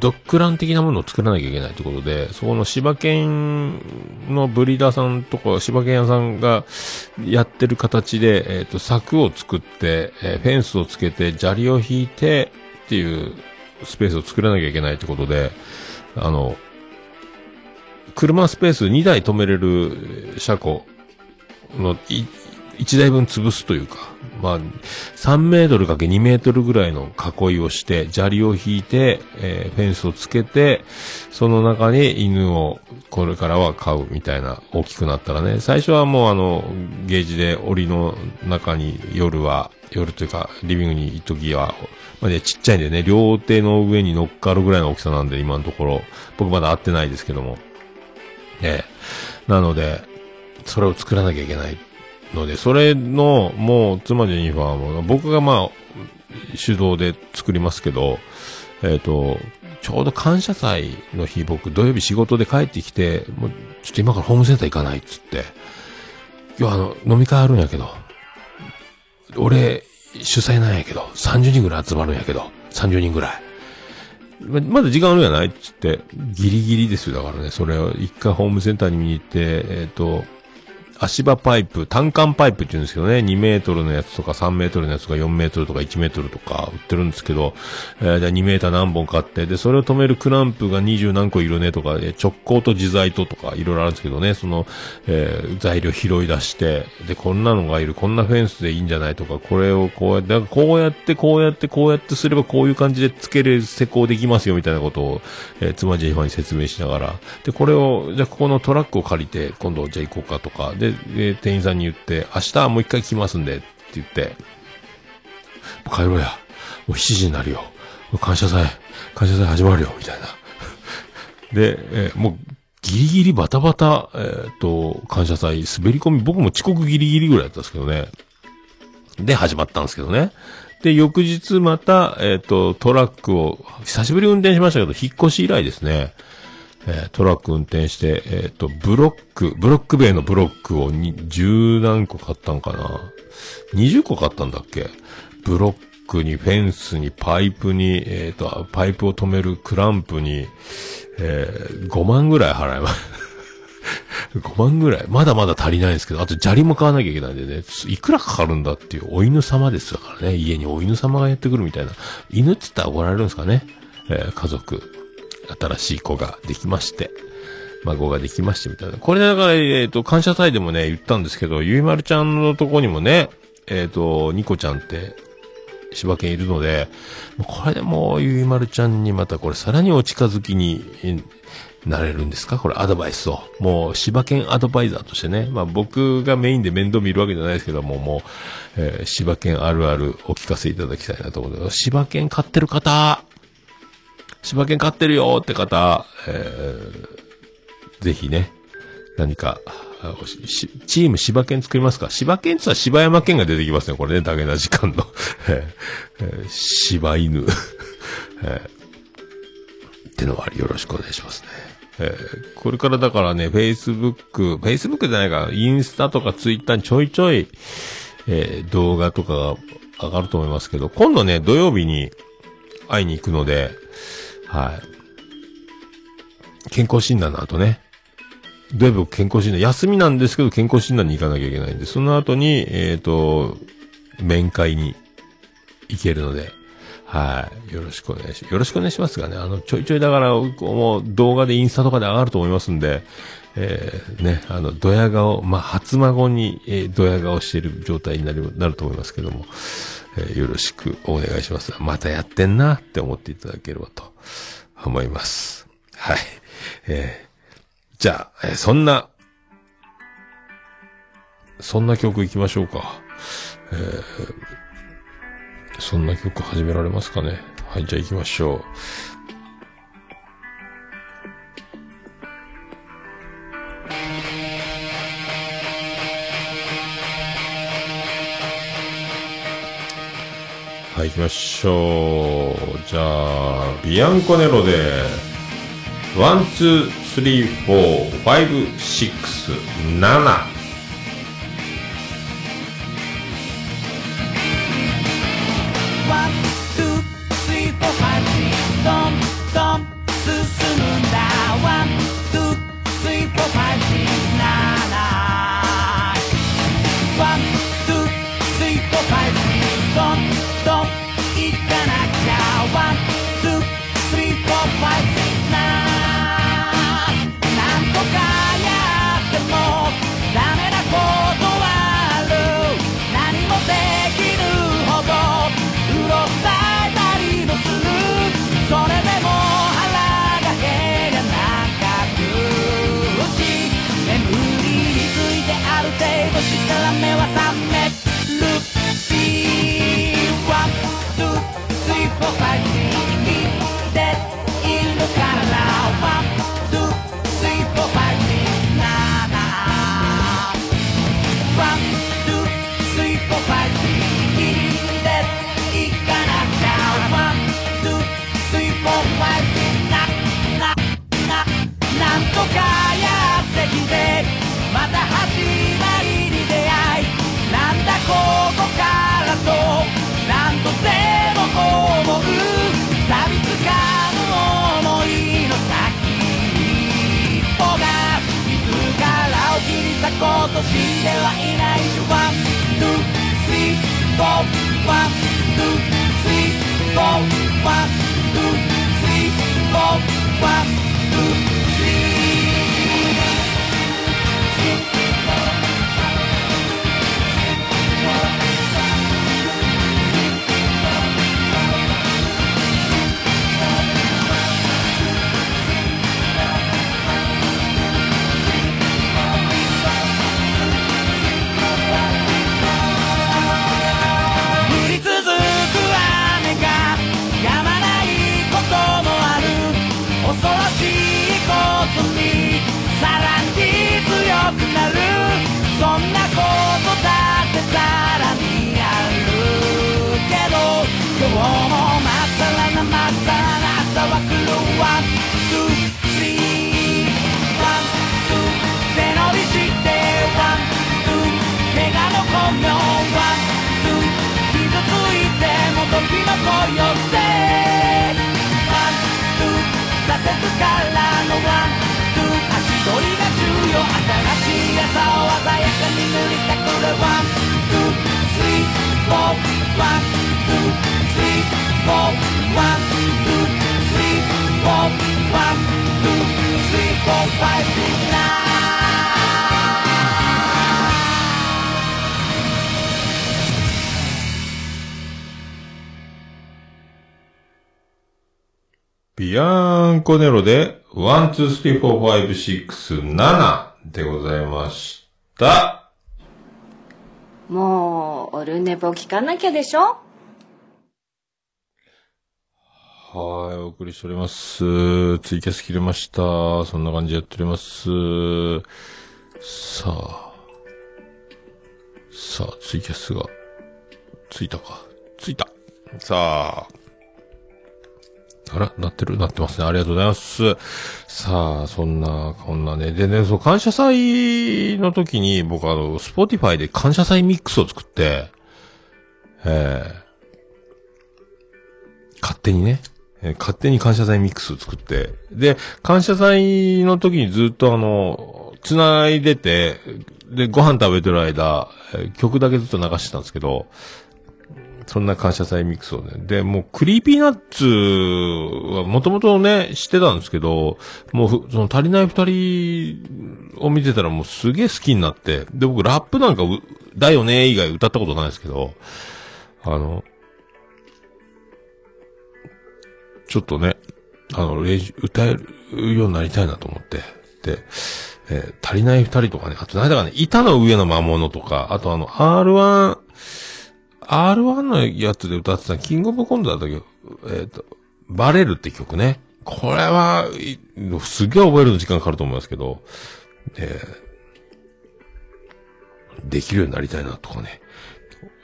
ドッグラン的なものを作らなきゃいけないってことで、そこの柴犬のブリーダーさんとか柴犬屋さんがやってる形で、えっ、と、柵を作って、えーフェンスをつけて、砂利を引いてっていうスペースを作らなきゃいけないってことで、あの、車スペース2台止めれる車庫の1台分潰すというか、まあ、3メートルかけ2メートルぐらいの囲いをして、砂利を引いて、えーフェンスをつけて、その中に犬をこれからは飼うみたいな、大きくなったらね、最初はもうあの、ゲージで檻の中に夜は、夜というか、リビングに行くときは、まあね、ちっちゃいんでね、両手の上に乗っかるぐらいの大きさなんで、今のところ、僕まだ会ってないですけども。ええ。なので、それを作らなきゃいけない。ので、それの、もう、妻ジェニファーも、僕がまあ、手動で作りますけど、えっ、と、ちょうど感謝祭の日、僕、土曜日仕事で帰ってきて、もう、ちょっと今からホームセンター行かないっつって、今日あの、飲み会あるんやけど、俺、主催なんやけど、30人ぐらい集まるんやけど、30人ぐらい。ままだ時間あるやないっつって、ギリギリですよ。だからね、それを一回ホームセンターに見に行って、えっ、と、足場パイプ、単管パイプって言うんですけどね、2メートルのやつとか3メートルのやつとか4メートルとか1メートルとか売ってるんですけど、えー、じゃ2メーター何本買って、で、それを止めるクランプが20何個いるねとか、直行と自在ととか、いろいろあるんですけどね、その、えー材料拾い出して、で、こんなのがいる、こんなフェンスでいいんじゃないとか、これをこうやって、こうやって、こうやって、こうやってすればこういう感じでつける施工できますよ、みたいなことを、えー、妻ジェイファーに説明しながら、で、これを、じゃあここのトラックを借りて、今度じゃあ行こうかとか、で、で店員さんに言って、明日はもう一回来ますんで、って言って、帰ろうや。もう7時になるよ。感謝祭、感謝祭始まるよ、みたいな。で、えもう、ギリギリバタバタ、えっ、と、感謝祭、滑り込み、僕も遅刻ギリギリぐらいだったんですけどね。で、始まったんですけどね。で、翌日また、えっ、と、トラックを、久しぶり運転しましたけど、引っ越し以来ですね。えートラック運転して、えっ、と、ブロック、ブロック塀のブロックを、十何個買ったんかな ?20 個買ったんだっけ？ブロックに、フェンスに、パイプに、えっ、と、パイプを止めるクランプに、えー5万ぐらい払います。5万ぐらい。まだまだ足りないんですけど、あと砂利も買わなきゃいけないんでね、いくらかかるんだっていうお犬様ですからね、家にお犬様がやってくるみたいな。犬っつったら怒られるんですかね？えー家族、新しい子ができまして。孫ができましてみたいな。これだから、えっ、と、感謝祭でもね、言ったんですけど、ゆいまるちゃんのとこにもね、えっ、と、ニコちゃんって、柴犬いるので、これでもうゆいまるちゃんにまたこれさらにお近づきになれるんですか？これアドバイスを。もう柴犬アドバイザーとしてね。まあ僕がメインで面倒見るわけじゃないですけども、もう、えー柴犬あるあるお聞かせいただきたいなと思うので、柴犬飼ってる方、柴犬飼ってるよって方、えーぜひね、何か、チーム柴犬作りますか？柴犬って言ったら柴山犬が出てきますね、これね、ダゲな時間の。えーえー柴犬。えー ってのはよろしくお願いしますね。えーこれからだからね、Facebook、Facebook じゃないか、インスタとか Twitter にちょいちょい、えー動画とかが上がると思いますけど、今度ね、土曜日に会いに行くので、はい。健康診断の後ね、土曜日僕健康診断、休みなんですけど健康診断に行かなきゃいけないんで、その後に、えっ、と、面会に行けるので、はい。よろしくお願いします、よろしくお願いしますがね、あの、ちょいちょいだから、もう動画でインスタとかで上がると思いますんで、えー、ね、あの、ドヤ顔、まあ、初孫に、えー、ドヤ顔している状態になる、なると思いますけども、えーよろしくお願いします。またやってんなって思っていただければと思います。はい。えーじゃあ、えーそんな、そんな曲行きましょうか。えーそんな曲始められますかね。はい、じゃあ行きましょう。はい、行きましょう。じゃあ、ビアンコネロで、ワン、ツー、スリー、フォー、ファイブ、シックス、ナナ。からの one, two 足取りが重要新しい朝を鮮やかに塗りたくる one, two, three, four, one, two, three, four, one, two, three, four, one, two, three, four, five、ビアンコネロで、ワン、ツー、スリー、フォー、ファイブ、シックス、ナでございました。もう、オルネポ聞かなきゃでしょ？はい、お送りしております。ツイキャス切れました。そんな感じでやっております。さあ。さあ、ツイキャスが、ついたか。ついた。さあ。あら、なってる？なってますね。ありがとうございます。さあ、そんな、こんなね。でね、そう、感謝祭の時に、僕あの、 Spotify で感謝祭ミックスを作って、ええ勝手にね、え勝手に感謝祭ミックスを作って、で、感謝祭の時にずっとあの、繋いでて、で、ご飯食べてる間、曲だけずっと流してたんですけど、そんな感謝祭ミックスをね。で、もう、 Creepy Nuts はもともとね、知ってたんですけど、もう、その足りない二人を見てたらもうすげえ好きになって、で、僕、ラップなんか、だよね以外歌ったことないですけど、あの、ちょっとね、あの、練習、歌えるようになりたいなと思って。で、えー足りない二人とかね、あと何だかね、板の上の魔物とか、あとあの、R1、R1 のやつで歌ってたキングオブコントだったけど、えっ、と、バレるって曲ね。これは、すげえ覚えるの時間かかると思いますけど、えーできるようになりたいなとかね、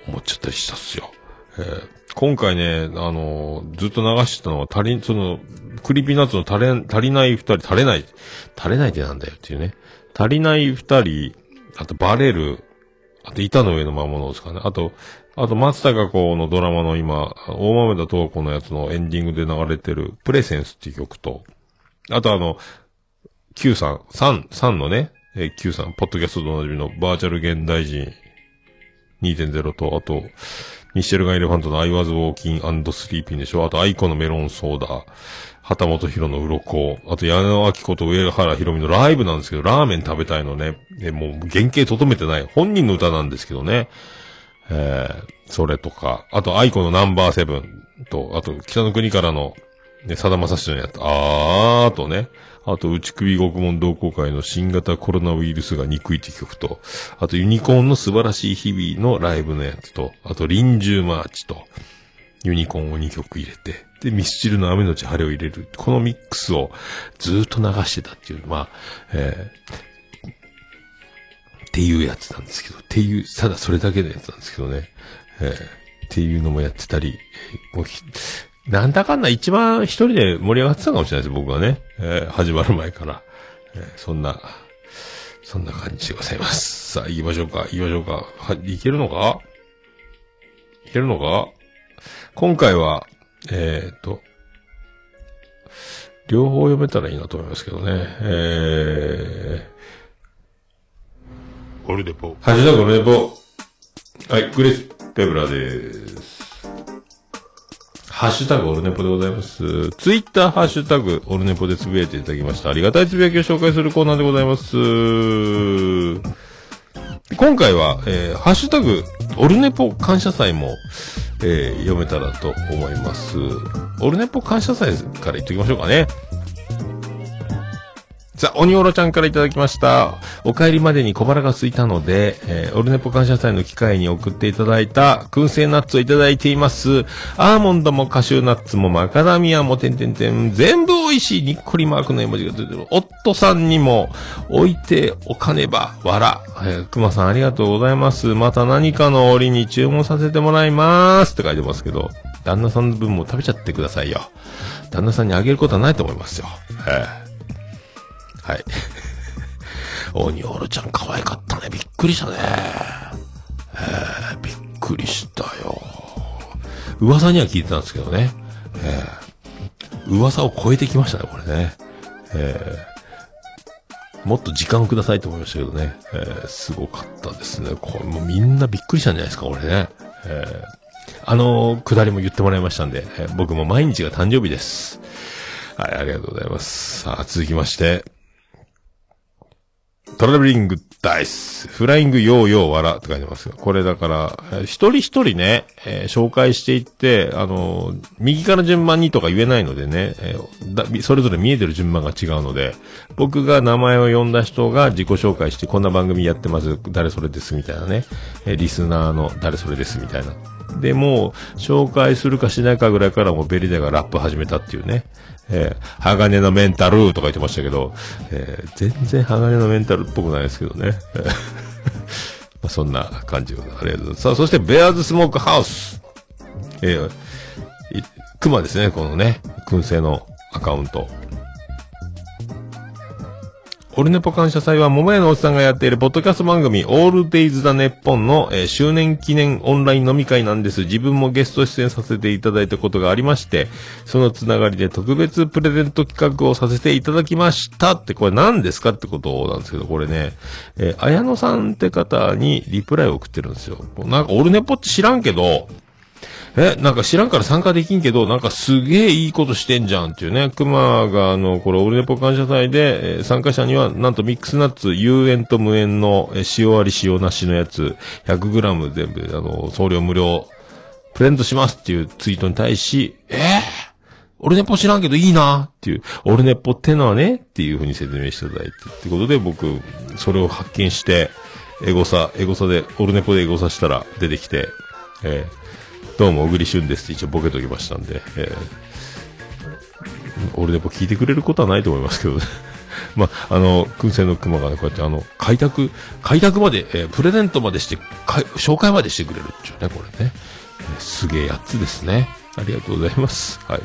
思っちゃったりしたっすよ。えー今回ね、あのーずっと流してたのは足りん、その、Creepy Nuts の足れ、足りない二人、足れない、足れないってなんだよっていうね。足りない二人、あとバレる、あと板の上の魔物ですかね。あと、あと松たか子のドラマの今、大豆田とわ子のやつのエンディングで流れてる、 Presence っていう曲と、あとあの、Q さん、サン、サンのね、えー Q さん、ポッドキャストとおなじみのバーチャル現代人2.0と、あと、Michelle Gun Elephant の I was walking and sleeping でしょあと、 aiko のメロンソーダ、秦基博の鱗あと、矢野顕子と上原ひろみのライブなんですけど、ラーメン食べたいのね。え、もう原型とどめてない。本人の歌なんですけどね。えー、それとか、あと、 aiko のナンバーセブンと、あと、北の国からの、ね、さだまさしのやつ、あーとね、あと、打首獄門同好会の新型コロナウイルスが憎いって曲と、あと、ユニコーンの素晴らしい日々のライブのやつと、あと、臨終マーチと、ユニコーンを2曲入れて、で、ミスチルの雨のち晴れを入れる。このミックスをずっと流してたっていう、まあ、えーっていうやつなんですけど、っていう、ただそれだけのやつなんですけどね。えーっていうのもやってたり、もうひなんだかんだ一番一人で盛り上がってたかもしれないです、僕はね。えー始まる前から。えーそんな、そんな感じでございます。さあ、行きましょうか、行きましょうか。は、いけるのか？いけるのか？今回は、えっ、と、両方読めたらいいなと思いますけどね。えー、オルネポ。ハッシュタグオルネポ。はい、グレス・ペブラです。ハッシュタグオルネポでございます。ツイッターハッシュタグオルネポでつぶやいていただきました。ありがたいつぶやきを紹介するコーナーでございます。今回は、えー、ハッシュタグオルネポ感謝祭も、えー、読めたらと思います。オルネポ感謝祭から言っときましょうかね。さあ、鬼おろちゃんからいただきました。お帰りまでに小腹が空いたので、えーオルネポ感謝祭の機会に送っていただいた燻製ナッツをいただいています。アーモンドもカシューナッツもマカダミアもてんてんてん、全部美味しいにっこりマークの絵文字が出てる。夫さんにも置いておかねば、わら。えー、熊さんありがとうございます。また何かの折に注文させてもらいます。って書いてますけど、旦那さんの分も食べちゃってくださいよ。旦那さんにあげることはないと思いますよ。ええはい。オニオールちゃん可愛かったね。びっくりしたね。えー、びっくりしたよ。噂には聞いてたんですけどね。えー、噂を超えてきましたね、これね。えー、もっと時間をくださいと思いましたけどね。えー、すごかったですね。これもうみんなびっくりしたんじゃないですか、これね。えー、あの、くだりも言ってもらいましたんで、えー僕も毎日が誕生日です。はい、ありがとうございます。さあ、続きまして、トラベリングダイス、フライングヨーヨーわらって書いてますが、これだから、えー一人一人ね、えー紹介していって、あのー右から順番にとか言えないのでね、えーそれぞれ見えてる順番が違うので、僕が名前を呼んだ人が自己紹介して、こんな番組やってます、誰それですみたいなね、えリスナーの誰それですみたいな。で、もう、紹介するかしないかぐらいからもうベリデがラップ始めたっていうね。えー、鋼のメンタルとか言ってましたけど、えー全然鋼のメンタルっぽくないですけどね。まあそんな感じでありがとうございます。さあ、そして、ベアーズスモークハウス。えー、熊ですね、このね、燻製のアカウント。オルネポ感謝祭は、桃屋のおっさんがやっているポッドキャスト番組、オールデイズ・ザ・ネッポンの、えー周年記念オンライン飲み会なんです。自分もゲスト出演させていただいたことがありまして、そのつながりで特別プレゼント企画をさせていただきましたって、これ何ですかってことなんですけど、これね、えー綾野さんって方にリプライを送ってるんですよ。なんか、オルネポって知らんけど、え、なんか知らんから参加できんけど、なんかすげえいいことしてんじゃんっていうね。熊があの、これオルネポ感謝祭で、えー参加者にはなんとミックスナッツ、有塩と無塩の、えー塩あり塩なしのやつ、100g 全部、あの、送料無料、プレゼントしますっていうツイートに対し、えー、オルネポ知らんけどいいなっていう、オルネポってのはねっていう風に説明していただいて、ってことで僕、それを発見して、エゴサ、エゴサで、オルネポでエゴサしたら出てきて、えーどうも、小栗旬ですって一応ボケときましたんで、えー、俺でも聞いてくれることはないと思いますけどね。まあ、あの、燻製の熊がね、こうやってあの、開拓、開拓まで、えープレゼントまでして、紹介までしてくれるっていうね、これね。えーすげえやつですね。ありがとうございます。はい。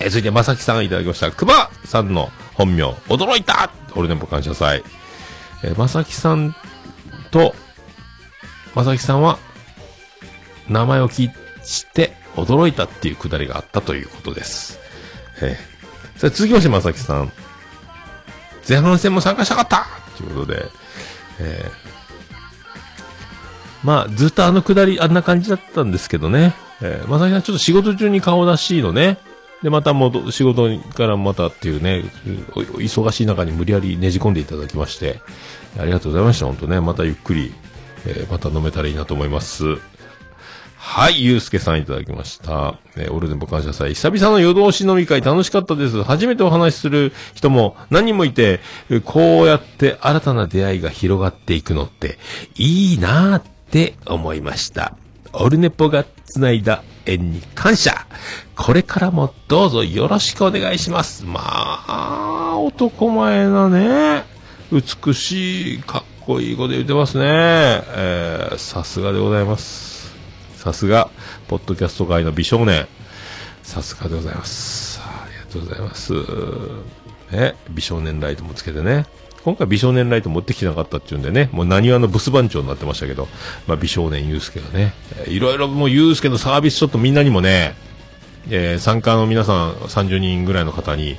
えー続いて、まさきさんいただきました。熊さんの本名、驚いた俺でも感謝祭。えーまさきさんと、まさきさんは、名前を聞いて驚いたっていうくだりがあったということです。えー、さあ続きまして、まさきさん。前半戦も参加したかったということで、えー、まあ、ずっとあのくだり、あんな感じだったんですけどね。えー、まさきさんちょっと仕事中に顔出しいのね。で、また戻、仕事からまたっていうね、忙しい中に無理やりねじ込んでいただきまして、ありがとうございました、本当ね。またゆっくり、えーまた飲めたらいいなと思います。はい、ゆうすけさんいただきました。えーオルネポ感謝祭。久々の夜通し飲み会楽しかったです。初めてお話しする人も何人もいて、こうやって新たな出会いが広がっていくのって、いいなーって思いました。オルネポが繋いだ縁に感謝。これからもどうぞよろしくお願いします。まあ、男前なね。美しい、かっこいいこと言ってますね。えーさすがでございます。さすが、ポッドキャスト界の美少年。さすがでございます。ありがとうございます。ね、美少年ライトもつけてね。今回美少年ライト持ってきてなかったっていうんでね、もう何話のブス番長になってましたけど、まあ美少年ゆうすけがね、いろいろもうゆうすけのサービスショットみんなにもね、えー参加の皆さん30人ぐらいの方に、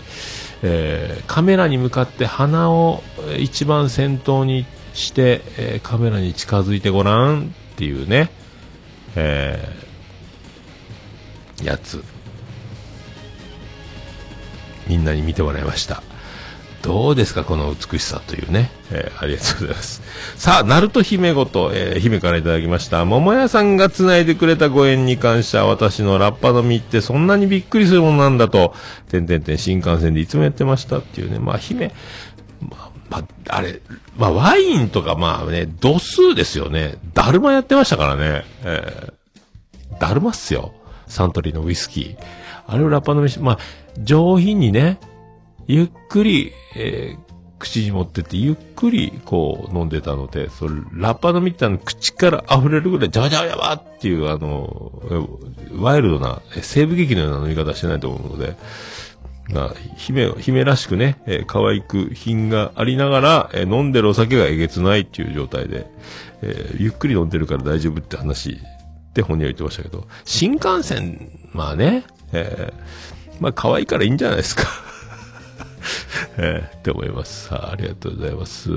えーカメラに向かって鼻を一番先頭にして、えーカメラに近づいてごらんっていうね、えーやつ。みんなに見てもらいました。どうですかこの美しさというね。えーありがとうございます。さあ、ナルト姫ごと、えー姫からいただきました。桃屋さんが繋いでくれたご縁に感謝。私のラッパの実ってそんなにびっくりするものなんだと、てんてんてん新幹線でいつもやってましたっていうね。まあ、姫、まあ、あ、れ、まあ、ワインとかまあね、度数ですよね。だるまやってましたからね。えー、だるまっすよ。サントリーのウイスキー。あれをラッパの飯、まあ、上品にね、ゆっくり、えー口に持ってって、ゆっくり、こう、飲んでたので、それ、ラッパのみたいな口から溢れるぐらい、ジャバジャバジャバっていう、あの、ワイルドな、西部劇のような飲み方してないと思うので、まあ、姫、姫らしくね、えー可愛く品がありながら、えー飲んでるお酒がえげつないっていう状態で、えーゆっくり飲んでるから大丈夫って話って本人は言ってましたけど、新幹線、まあね、えーまあ可愛いからいいんじゃないですか。えーって思います。さあ、ありがとうございます。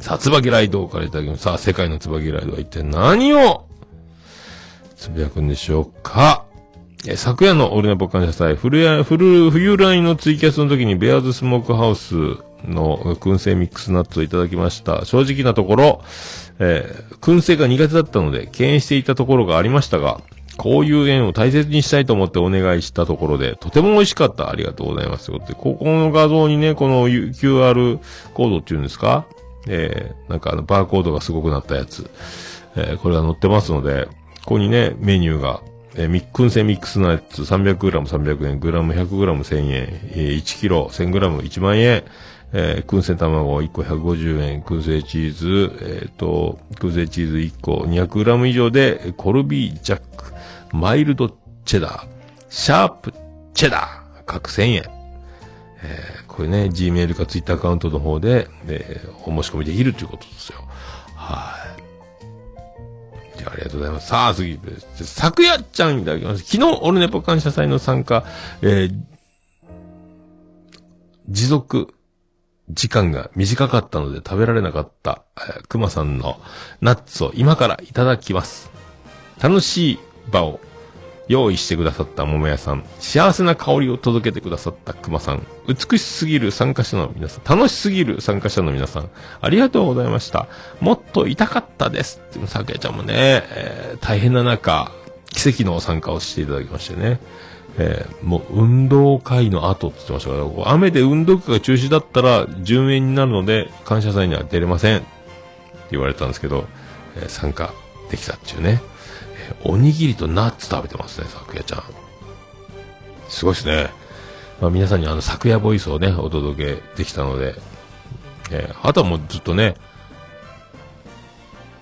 さあ、椿ライドからいただきます。さあ、世界の椿ライドは一体何をつぶやくんでしょうかえ昨夜のオルネポ感謝祭、冬や、冬、冬来のツイキャスの時にベアーズスモークハウスの燻製ミックスナッツをいただきました。正直なところ、えー燻製が苦手だったので敬遠していたところがありましたが、こういう縁を大切にしたいと思ってお願いしたところで、とても美味しかった。ありがとうございます。というこ、この画像にね、この QR コードっていうんですか？えー、なんかあの、バーコードがすごくなったやつ。えー、これが載ってますので、ここにね、メニューが、えー、ミッ燻製ミックスナッツ 300g300 円、グラム 100g1000 円、えー、1キロ 1000g1 万円、えー、燻製卵1個150円、燻製チーズ、えっ、と、燻製チーズ1個 200g 以上で、コルビージャック、マイルドチェダー、シャープチェダー、各1000円。えーこれね、Gmail か Twitter アカウントの方で、えーお申し込みできるということですよ。はい。あ、りがとうございます。さあ、次です。昨夜ちゃんいただきます。昨日、オルネポ感謝祭の参加、えー持続時間が短かったので食べられなかった、えー、熊さんのナッツを今からいただきます。楽しい場を用意してくださった桃屋さん、幸せな香りを届けてくださった熊さん、美しすぎる参加者の皆さん、楽しすぎる参加者の皆さん、ありがとうございました。もっと痛かったです。ってさくやちゃんもね、えー大変な中、奇跡の参加をしていただきましてね。えーもう運動会の後って言ってましたから、雨で運動会が中止だったら順延になるので感謝祭には出れませんって言われたんですけど、えー参加できたっていうね。えーおにぎりとナッツ食べてますね、昨夜ちゃん。すごいですね。まあ皆さんにあの昨夜ボイスをね、お届けできたので、えーあとはもうずっとね、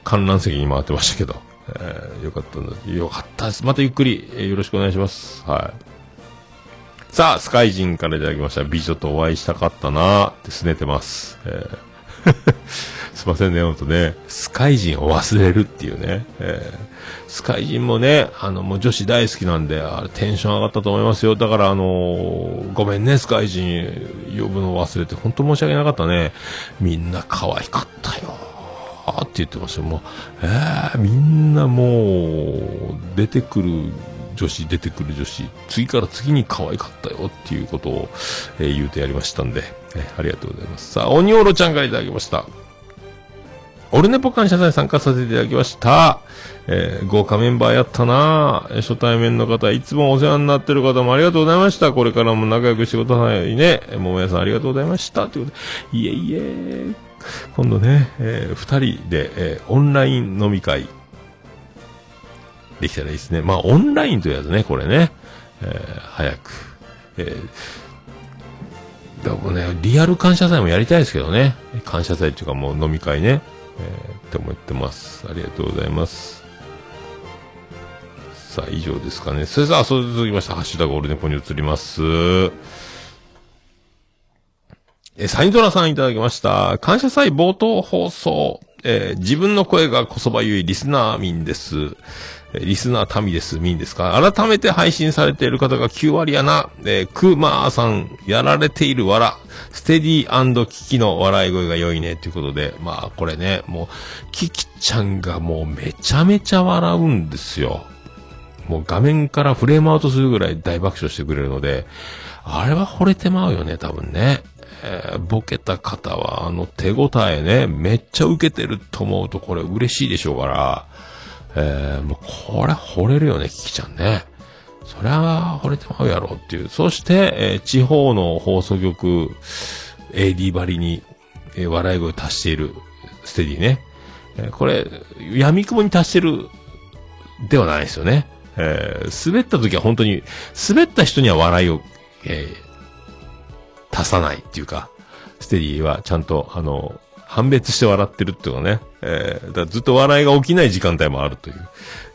観覧席に回ってましたけど、えーよかったんだ。よかったです。またゆっくり、えーよろしくお願いします。はい。さあ、スカイジンからいただきました。美女とお会いしたかったなーってすねてます。えー すいませんね、ほんとね。スカイジンを忘れるっていうね。えースカイジンもね、あの、もう女子大好きなんで、あれテンション上がったと思いますよ。だから、あのーごめんね、スカイジン呼ぶの忘れて、本当申し訳なかったね。みんな可愛かったよ。って言ってました。もう、えー、みんなもう、出てくる女子、出てくる女子、次から次に可愛かったよっていうことを、えー言うてやりましたんで、えーありがとうございます。さあ、鬼おろちゃんからいただきました。オルネポ感謝祭参加させていただきました。えー豪華メンバーやったな初対面の方、いつもお世話になってる方もありがとうございました。これからも仲良くしてくださいね。えー桃屋さんありがとうございました。ということで、いえいえ、今度ね、えー二人で、えーオンライン飲み会、できたらいいですね。まあ、オンラインというやつね、これね。えー早く。えーでもね、リアル感謝祭もやりたいですけどね。感謝祭っていうかもう飲み会ね。えーって思ってます。ありがとうございます。さあ、以上ですかね。それでは、それ続きまして、ハッシュタグオルネポに移ります。え、サインドラさんいただきました。感謝祭冒頭放送えー自分の声がこそばゆいリスナー民です。リスナー民です、民ですか？改めて配信されている方が9割やな。えークマーさん、やられている笑。ステディキキの笑い声が良いね。ということで、まあこれね、もう、キキちゃんがもうめちゃめちゃ笑うんですよ。もう画面からフレームアウトするぐらい大爆笑してくれるので、あれは惚れてまうよね、多分ね。えーボケた方は、あの手応えね、めっちゃ受けてると思うとこれ嬉しいでしょうから、えーもうこれ惚れるよね、キキちゃんね。そりゃ、惚れてまうやろっていう。そして、えー地方の放送局、AD バリに、えー笑い声を足している、ステディね。えーこれ、闇雲に達してる、ではないですよね。えー滑った時は本当に、滑った人には笑いを、えー足さないっていうか、ステディはちゃんと、あの、判別して笑ってるっていうかね、えーだずっと笑いが起きない時間帯もあるという。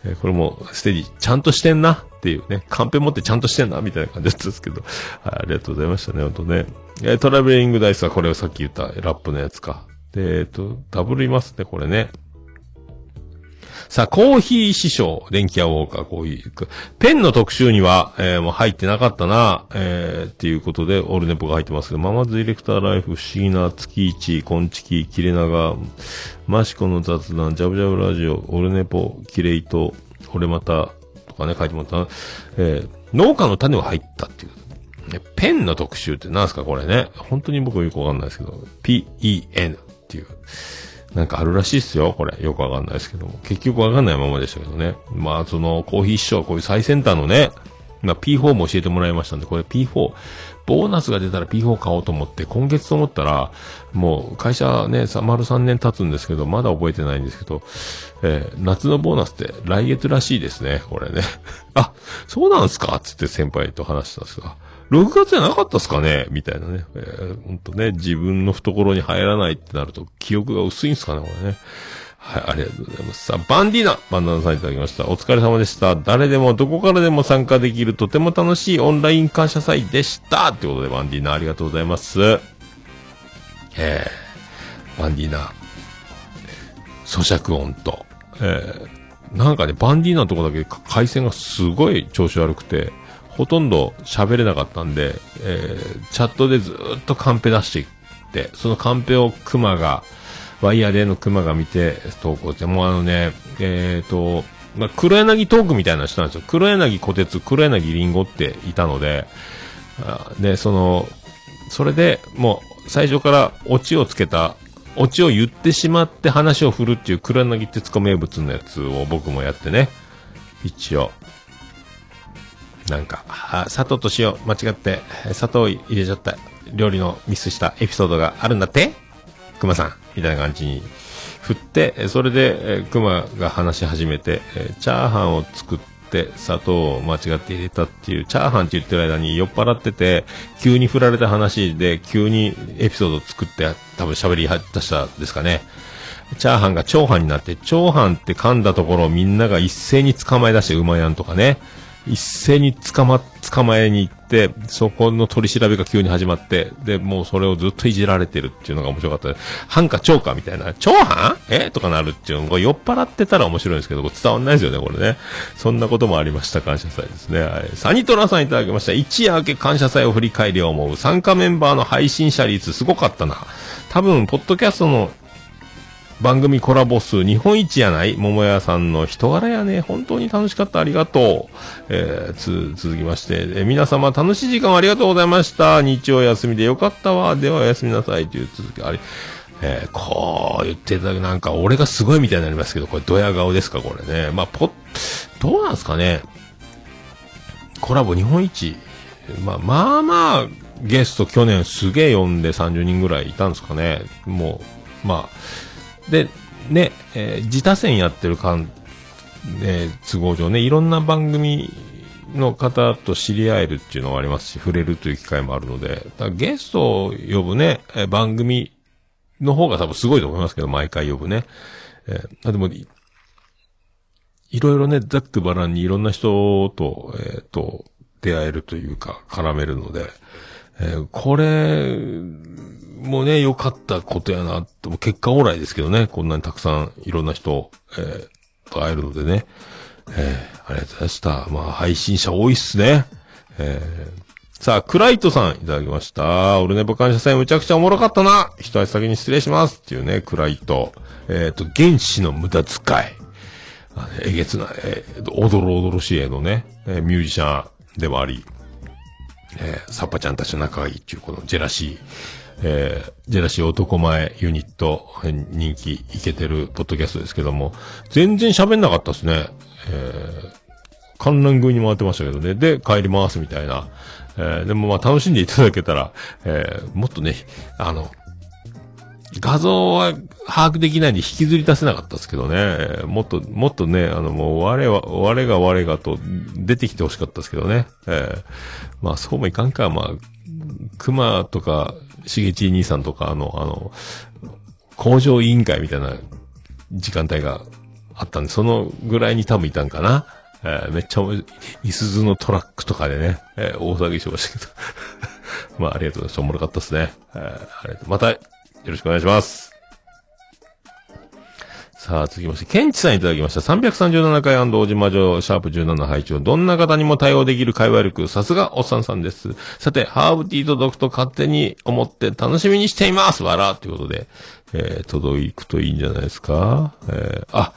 えーこれも、ステディ、ちゃんとしてんなっていうね、カンペ持ってちゃんとしてんなみたいな感じだったんですけど、はい、ありがとうございましたね、本当ね。えートラベリングダイスはこれをさっき言ったラップのやつか。で、えっ、と、ダブルいますね、これね。さあ、コーヒー師匠、電気屋ウォーカー、コーヒー。ペンの特集には、えーもう入ってなかったな、えーっていうことで、オールネポが入ってますけど、ママズディレクターライフ、不思議な月一、コンチキ、キレナガ、マシコの雑談、ジャブジャブラジオ、オールネポ、キレイト、俺また、とかね、書いてもらったな。えー農家の種が入ったっていう。ペンの特集って何すかこれね。本当に僕よくわかんないですけど、P-E-N っていう。なんかあるらしいっすよ、これ。よくわかんないですけども。結局わかんないままでしたけどね。まあ、その、コーヒー師匠はこういう最先端のね、まあ、P4 も教えてもらいましたんで、これ P4、ボーナスが出たら P4 買おうと思って、今月と思ったら、もう会社ね、丸3年経つんですけど、まだ覚えてないんですけど、えー夏のボーナスって来月らしいですね、これね。あ、そうなんすか？つって先輩と話したんですが。6月じゃなかったっすかね？みたいなね。えー、ほんとね、自分の懐に入らないってなると、記憶が薄いんすかねこれね。はい、ありがとうございます。さあ、バンディーナバンダナさんいただきました。お疲れ様でした。誰でもどこからでも参加できるとても楽しいオンライン感謝祭でした。ってことで、バンディーナありがとうございます。えー、バンディーナ、咀嚼音と、えー、なんかね、バンディーナのとこだけ回線がすごい調子悪くて、ほとんど喋れなかったんで、えー、チャットでずっとカンペ出していって、そのカンペをクマが、ワイヤーでのクマが見て投稿して、もうあのね、えっ、と、まあ、黒柳トークみたいな人なんですよ。黒柳小鉄、黒柳りんごっていたので、あで、その、それでもう最初からオチをつけた、オチを言ってしまって話を振るっていう黒柳徹子名物のやつを僕もやってね。一応。なんか、砂糖と塩間違って砂糖入れちゃった料理のミスしたエピソードがあるんだって？熊さんみたいな感じに振って、それで、熊が話し始めて、チャーハンを作って砂糖を間違って入れたっていう、チャーハンって言ってる間に酔っ払ってて、急に振られた話で、急にエピソードを作って、多分喋り出したんですかね。チャーハンが長飯になって、長飯って噛んだところをみんなが一斉に捕まえ出して、馬やんとかね。一斉に捕ま、捕まえに行って、そこの取り調べが急に始まって、で、もうそれをずっといじられてるっていうのが面白かったです。半か長かみたいな、長飯え？とかなるっていうのが酔っ払ってたら面白いんですけど、伝わんないですよね、これね。そんなこともありました、感謝祭ですね。はい。サニトラさんいただきました。一夜明け感謝祭を振り返り思う。参加メンバーの配信者率すごかったな。多分、ポッドキャストの番組コラボ数日本一やない桃屋さんの人柄やね。本当に楽しかった。ありがとう。えー、つ、続きまして、えー皆様楽しい時間ありがとうございました。日曜休みでよかったわ。ではおやすみなさい。という続き、あれ、えー、こう言っていただくなんか俺がすごいみたいになりますけど、これドヤ顔ですか、これね。まあ、ポどうなんすかね。コラボ日本一。まあ、まあまあ、ゲスト去年すげえ呼んで30人ぐらいいたんですかね。もう、まあ、で、ね、えー自他戦やってるかん、えー都合上ね、いろんな番組の方と知り合えるっていうのはありますし、触れるという機会もあるので、だゲストを呼ぶね、え番組の方が多分すごいと思いますけど、毎回呼ぶね。えーあでも、いいろいろね、ざっくばらんにいろんな人と、えっ、と、出会えるというか、絡めるので、えーこれ、もうね、良かったことやな、も結果オーライですけどね、こんなにたくさんいろんな人、えーと会えるのでね。えーありがとうございました。まあ、配信者多いっすね。えーさあ、クライトさんいただきました。俺ね、ボ感謝祭むちゃくちゃおもろかったな。一足先に失礼します。っていうね、クライト。えっ、と、原始の無駄遣い。えげつな、えー、おどろおどろしい絵のね、えーミュージシャンでもあり、えーサッパちゃんたちと仲がいいっていう、このジェラシー、えージェラシー男前ユニット、人気いけてるポッドキャストですけども、全然喋んなかったですね。えー観覧食いに回ってましたけどね。で、帰りますみたいな。えーでもまあ楽しんでいただけたら、えーもっとね、あの、画像は把握できないんで引きずり出せなかったですけどね。もっと、もっとね、あのもう我は、我が我がと出てきてほしかったですけどね。えーまあそうもいかんか。まあ、熊とか、しげち兄さんとか、あの、あの、工場委員会みたいな時間帯があったんで、そのぐらいに多分いたんかな。えーめっちゃ、いすずのトラックとかでね、えー大騒ぎしましたけど。まあ、ありがとうございました。おもろかったですね。えーありがとう。また、よろしくお願いします。さあ、続きまして、ケンチさんいただきました。337回大島城、シャープ17配置をどんな方にも対応できる会話力、さすがおっさんさんです。さて、ハーブティー届くと勝手に思って楽しみにしていますわらということで、えー、届くといいんじゃないですかえー、あ、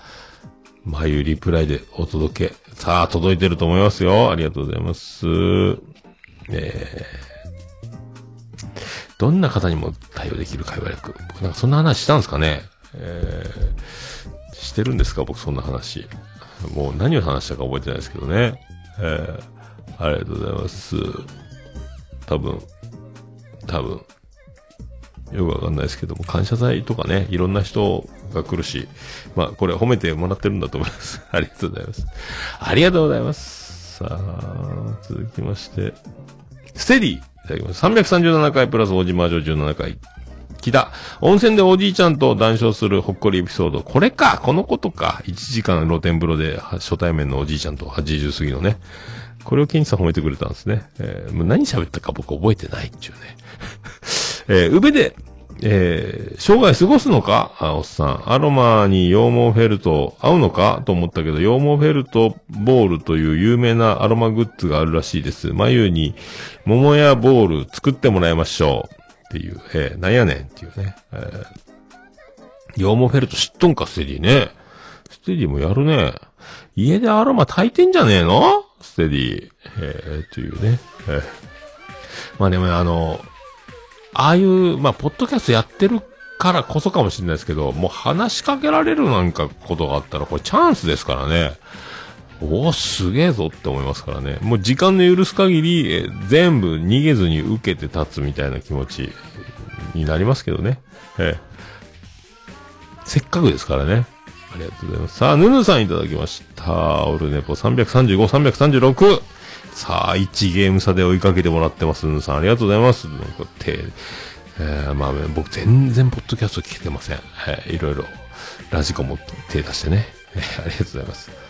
眉リプライでお届け。さあ、届いてると思いますよ。ありがとうございます。えー、どんな方にも対応できる会話力。僕なんかそんな話したんですかねえー、してるんですか？僕そんな話。もう何を話したか覚えてないですけどね。えー、ありがとうございます。多分、多分、よくわかんないですけども、感謝祭とかね、いろんな人が来るし、まあ、これ褒めてもらってるんだと思います。ありがとうございます。ありがとうございます。さあ、続きまして、ステディいただきます。337回プラス大島城17回。北。温泉でおじいちゃんと談笑するほっこりエピソード。これかこのことか !1 時間露天風呂で初対面のおじいちゃんと80過ぎのね。これをケンチさん褒めてくれたんですね。えーもう何喋ったか僕覚えてないっていうね。えー、宇部で、えー、生涯過ごすのか？あ、おっさん。アロマに羊毛フェルト合うのかと思ったけど、羊毛フェルトボールという有名なアロマグッズがあるらしいです。眉に桃やボール作ってもらいましょう。っていう、えー、なんやねんっていうね。えー、羊毛フェルト知っとんか、ステディね。ステディもやるね。家でアロマ炊いてんじゃねえの？ステディ。えー、というね。えー、まあでもね、あの、ああいう、まあ、ポッドキャストやってるからこそかもしれないですけど、もう話しかけられるなんかことがあったら、これチャンスですからね。おお、すげえぞって思いますからね。もう時間の許す限り、え全部逃げずに受けて立つみたいな気持ちになりますけどね。ええせっかくですからね。ありがとうございます。さあ、ヌヌさんいただきました。オルネポ335、336。さあ、1ゲーム差で追いかけてもらってます。ヌヌさん、ありがとうございます。なんか手、えー、まあ、僕全然ポッドキャスト聞けてません。えーいろいろ、ラジコも手出してね。えーありがとうございます。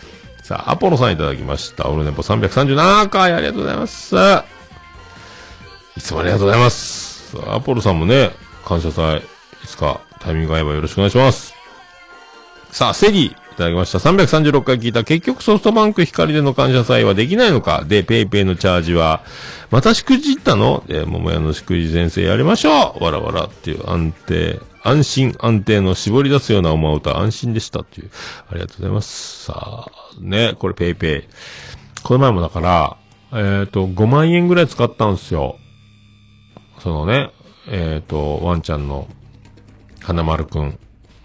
さあ、アポロさんいただきました。オルネポ337回、ありがとうございます。いつもありがとうございます。さあアポロさんもね、感謝祭、いつかタイミング合えばよろしくお願いします。さあ、セリー、いただきました。336回聞いた。結局ソフトバンク光での感謝祭はできないのか？で、 PayPay のチャージは、またしくじったの？で、桃屋のしくじり先生やりましょうわらわらっていう安定、安心安定の絞り出すような思う歌、安心でしたっていう。ありがとうございます。さあ、ね、これ PayPay。この前もだから、えっ、と、5万円ぐらい使ったんですよ。そのね、えっ、と、ワンちゃんの、花丸くん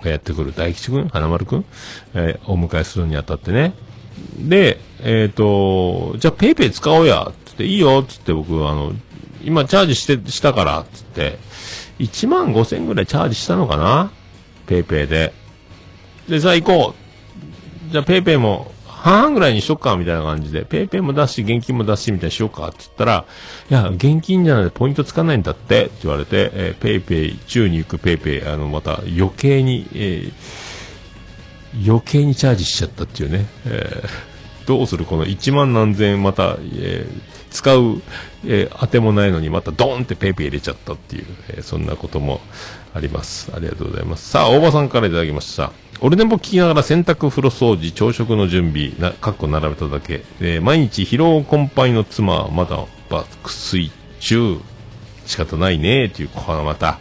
やってくる、大吉くん花丸くんえーお迎えするにあたってね。で、えっ、と、じゃあ PayPay 使おうや、つって、いいよ、つって僕、あの、今チャージして、したから、つって、1万5千ぐらいチャージしたのかな ?PayPay で。で、さあ行こう。じゃあ PayPay も、半々ぐらいにしよっか、みたいな感じで、 PayPay も出し、現金も出し、みたいにしようか、って言ったら、いや、現金じゃないとポイントつかないんだって、って言われて、えー PayPay、宙に行く PayPay、あの、また余計に、えー余計にチャージしちゃったっていうね。えーどうするこの1万何千円また、えー使う、えー当てもないのにまたドーンって PayPay 入れちゃったっていう、えーそんなこともあります。ありがとうございます。さあ、大場さんからいただきました。俺でも聞きながら洗濯、風呂掃除、朝食の準備、な、かっこ並べただけ。えー毎日疲労困憊の妻はまだ爆睡中。仕方ないねっていう、このまた、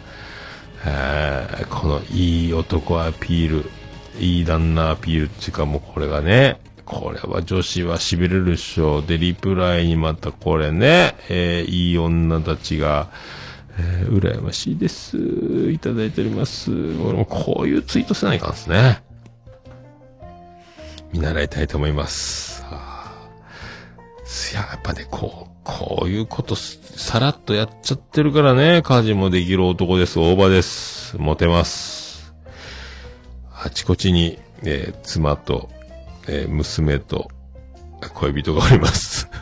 えーこのいい男アピール、いい旦那アピールっていうかもうこれがね、これは女子は痺れるでしょ。で、リプライにまたこれね、えーいい女たちが、えー羨ましいです。いただいております。俺もこういうツイートせないかんですね。見習いたいと思います。はあいや、やっぱね、こう、こういうことさらっとやっちゃってるからね、家事もできる男です。大場です。モテます。あちこちに、えー妻と、えー娘と、恋人がおります。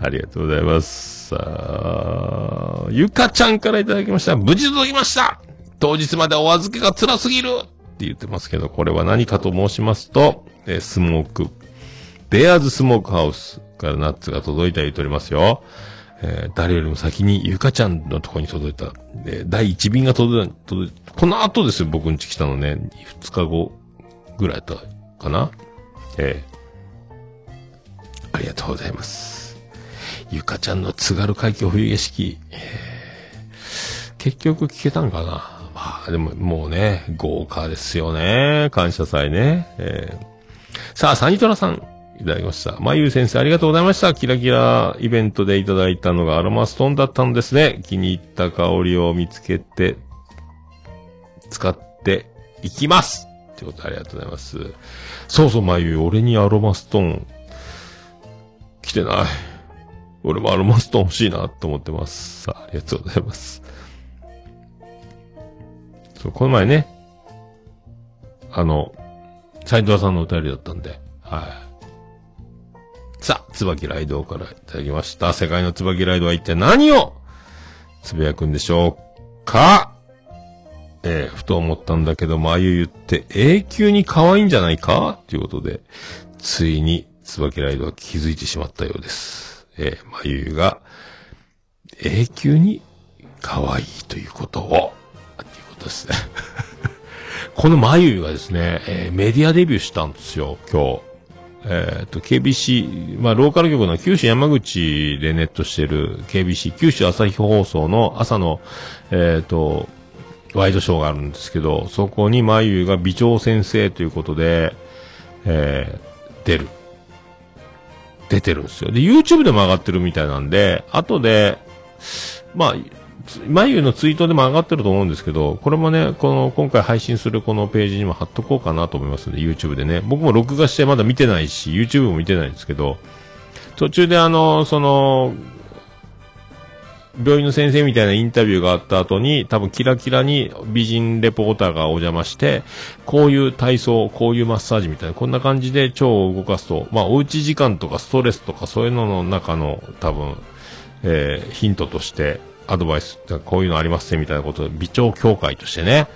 ありがとうございます。さあ、ゆかちゃんからいただきました。無事届きました当日までお預けが辛すぎるって言ってますけど、これは何かと申しますと、えースモーク、ベアーズスモークハウスからナッツが届いた言っておりますよ。えー誰よりも先にゆかちゃんのとこに届いた、えー第1便が届いた、届いこの後ですよ、僕ん家来たのね。2日後ぐらいだったかなええありがとうございます。ゆかちゃんの津軽海峡冬景色、結局聞けたんかな？まあ、でももうね、豪華ですよね。感謝祭ね。えーさあ、サニトラさん、いただきました。まゆう先生、ありがとうございました。キラキライベントでいただいたのがアロマストーンだったんですね。気に入った香りを見つけて、使っていきますってことでありがとうございます。そうそう、まゆう、俺にアロマストーン、来てない。俺もアロマストン欲しいなと思ってます。さあ、ありがとうございます。そう、この前ね、あの、斉藤さんのお便りだったんで、はい。さあ、椿ライドからいただきました。世界の椿ライドは一体何をつぶやくんでしょうか？えーふと思ったんだけども、あゆゆって永久に可愛いんじゃないか？ということで、ついに椿ライドは気づいてしまったようです。えーまゆゆが永久に可愛いということを、ということですね。このまゆゆがですね、えーメディアデビューしたんですよ、今日。えっ、と、KBC、まあ、ローカル局の九州山口でネットしてる KBC、九州朝日放送の朝の、えっ、と、ワイドショーがあるんですけど、そこにまゆゆが美長先生ということで、えー出る。てるんですよ。で、YouTube でも上がってるみたいなんで、後で、まあ、眉のツイートでも上がってると思うんですけど、これもね、この、今回配信するこのページにも貼っとこうかなと思いますので、YouTube でね。僕も録画してまだ見てないし、YouTube も見てないんですけど、途中であの、その、病院の先生みたいなインタビューがあった後に、多分キラキラに美人レポーターがお邪魔して、こういう体操、こういうマッサージみたいな、こんな感じで腸を動かすと、まあ、おうち時間とかストレスとかそういうのの中の多分、えーヒントとして、アドバイス、こういうのありますね、みたいなことで、美腸協会としてね、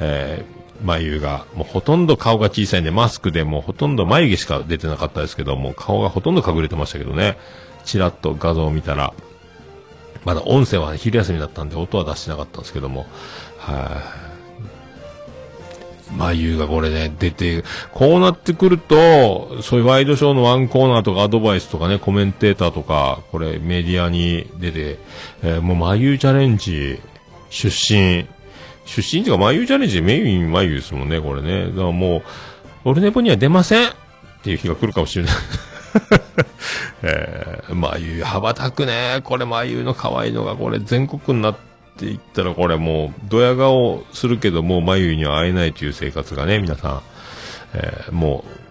えー、眉が、もうほとんど顔が小さいんで、マスクでもうほとんど眉毛しか出てなかったですけど、も顔がほとんど隠れてましたけどね、チラッと画像を見たら、まだ音声は昼休みだったんで音は出してなかったんですけども、はい、眉がこれね、出て、こうなってくると、そういうワイドショーのワンコーナーとかアドバイスとかね、コメンテーターとか、これメディアに出て、えーもう眉チャレンジ、出身、出身っていうか眉チャレンジメイン眉ですもんね、これね。だからもう、オルネポには出ませんっていう日が来るかもしれない。えー、眉羽ばたくね。これ眉の可愛いのが、これ全国になっていったら、これもう、ドヤ顔するけど、もう眉には会えないという生活がね、皆さん、えーもう、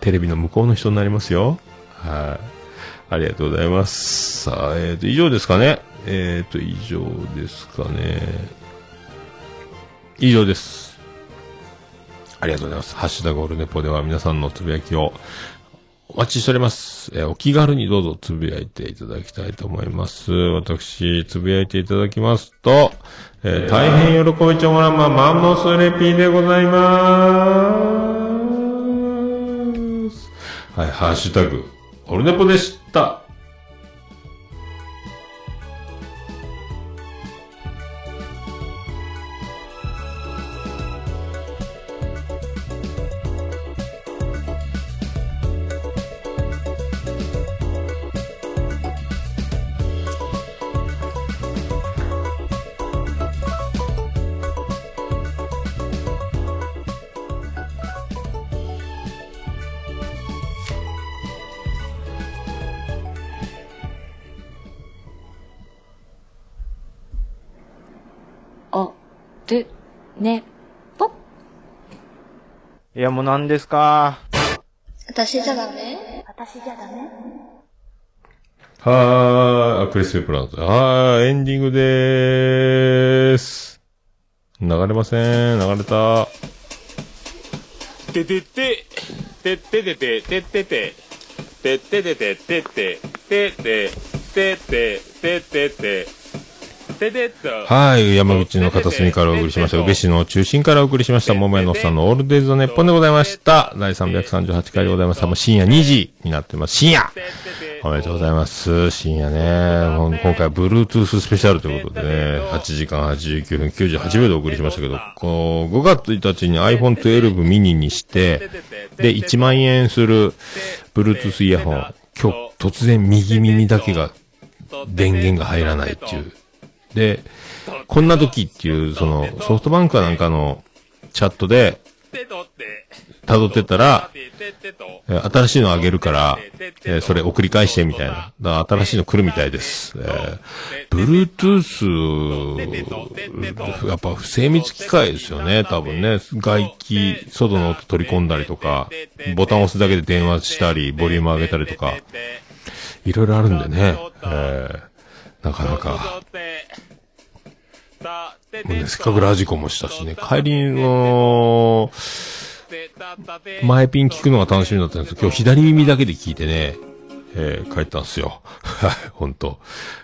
テレビの向こうの人になりますよ。はい。ありがとうございます。さあ、えっ、と、以上ですかね。えっ、と、以上ですかね。以上です。ありがとうございます。ハッシュタグオルネポでは皆さんのつぶやきをお待ちしております。えーお気軽にどうぞつぶやいていただきたいと思います。私、つぶやいていただきますと、えー大変喜びちょもらまマンモスレピーでございまーすはい、ハッシュタグ、オルネポでした。いや、もう何ですか？私じゃダメ？はーい、あ、クリスピープラント。はーい、エンディングでーす。流れません、流れた。ててて、てっててて、てってて、て。っててて、て。って、てって、て。って、てってて、ててっと。はい、山口の片隅からお送りしました。宇部市の中心からお送りしました。桃屋のさんのオールデイズ・ザ・ネッポンでございました。第338回でございます。もう深夜2時になってます。深夜おめでとうございます。深夜ね。今回は Bluetooth スペシャルということでね、8時間89分98秒でお送りしましたけど、こう5月1日に iPhone 12 mini にして、で、1万円する Bluetooth イヤホン。今日突然右耳だけが電源が入らないっていう。で、こんな時っていう、その、ソフトバンクかなんかのチャットで辿ってたら、新しいのあげるから、えーそれ送り返してみたいな。だから新しいの来るみたいです。えー、Bluetooth、やっぱ不精密機械ですよね、多分ね。外気、外の音取り込んだりとか、ボタン押すだけで電話したり、ボリューム上げたりとか、いろいろあるんでね。えーなかなか。もうね、せっかくラジコンもしたしね、帰りの、前ピン聞くのが楽しみだったんですけど、今日左耳だけで聞いてね、えー帰ったんですよ。はい、本当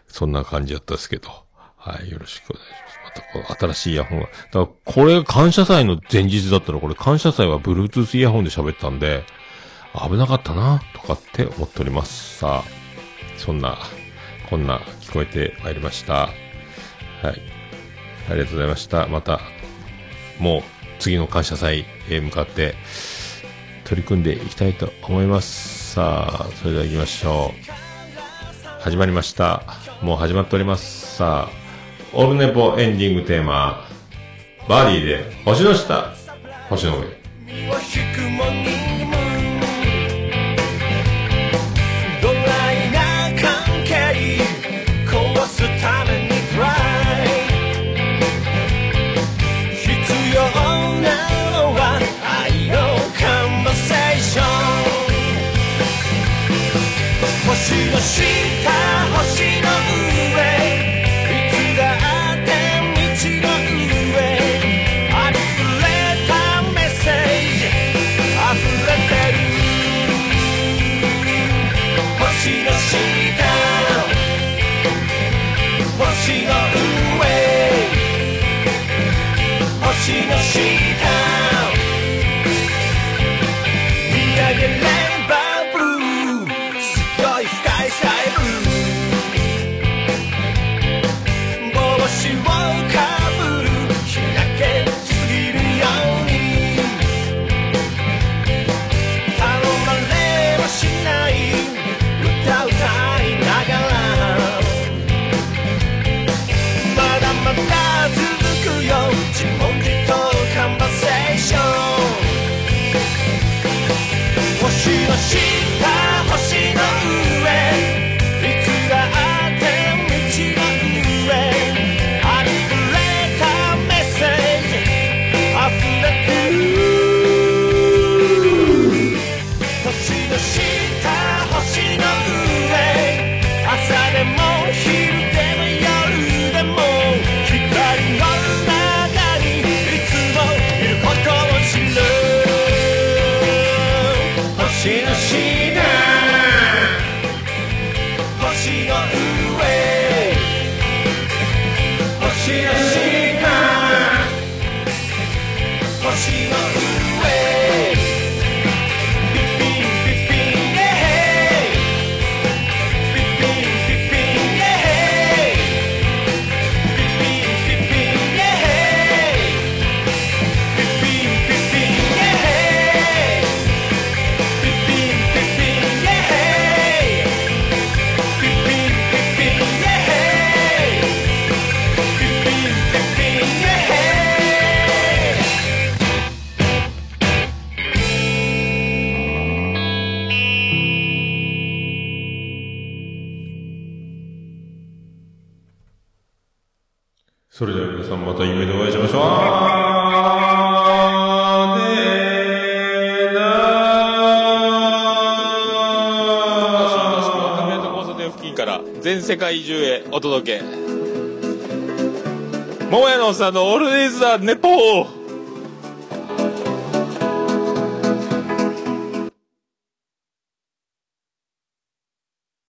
そんな感じだったですけど。はい、よろしくお願いします。また、この新しいイヤホンが。だから、これが感謝祭の前日だったら、これ感謝祭は Bluetooth イヤホンで喋ったんで、危なかったな、とかって思っております。さあ、そんな、こんな聞こえてまいりました。はい。ありがとうございました。また、もう次の感謝祭へ向かって取り組んでいきたいと思います。さあ、それでは行きましょう。始まりました。もう始まっております。さあ、オールネポエンディングテーマ、バーディーで星の下、星の上。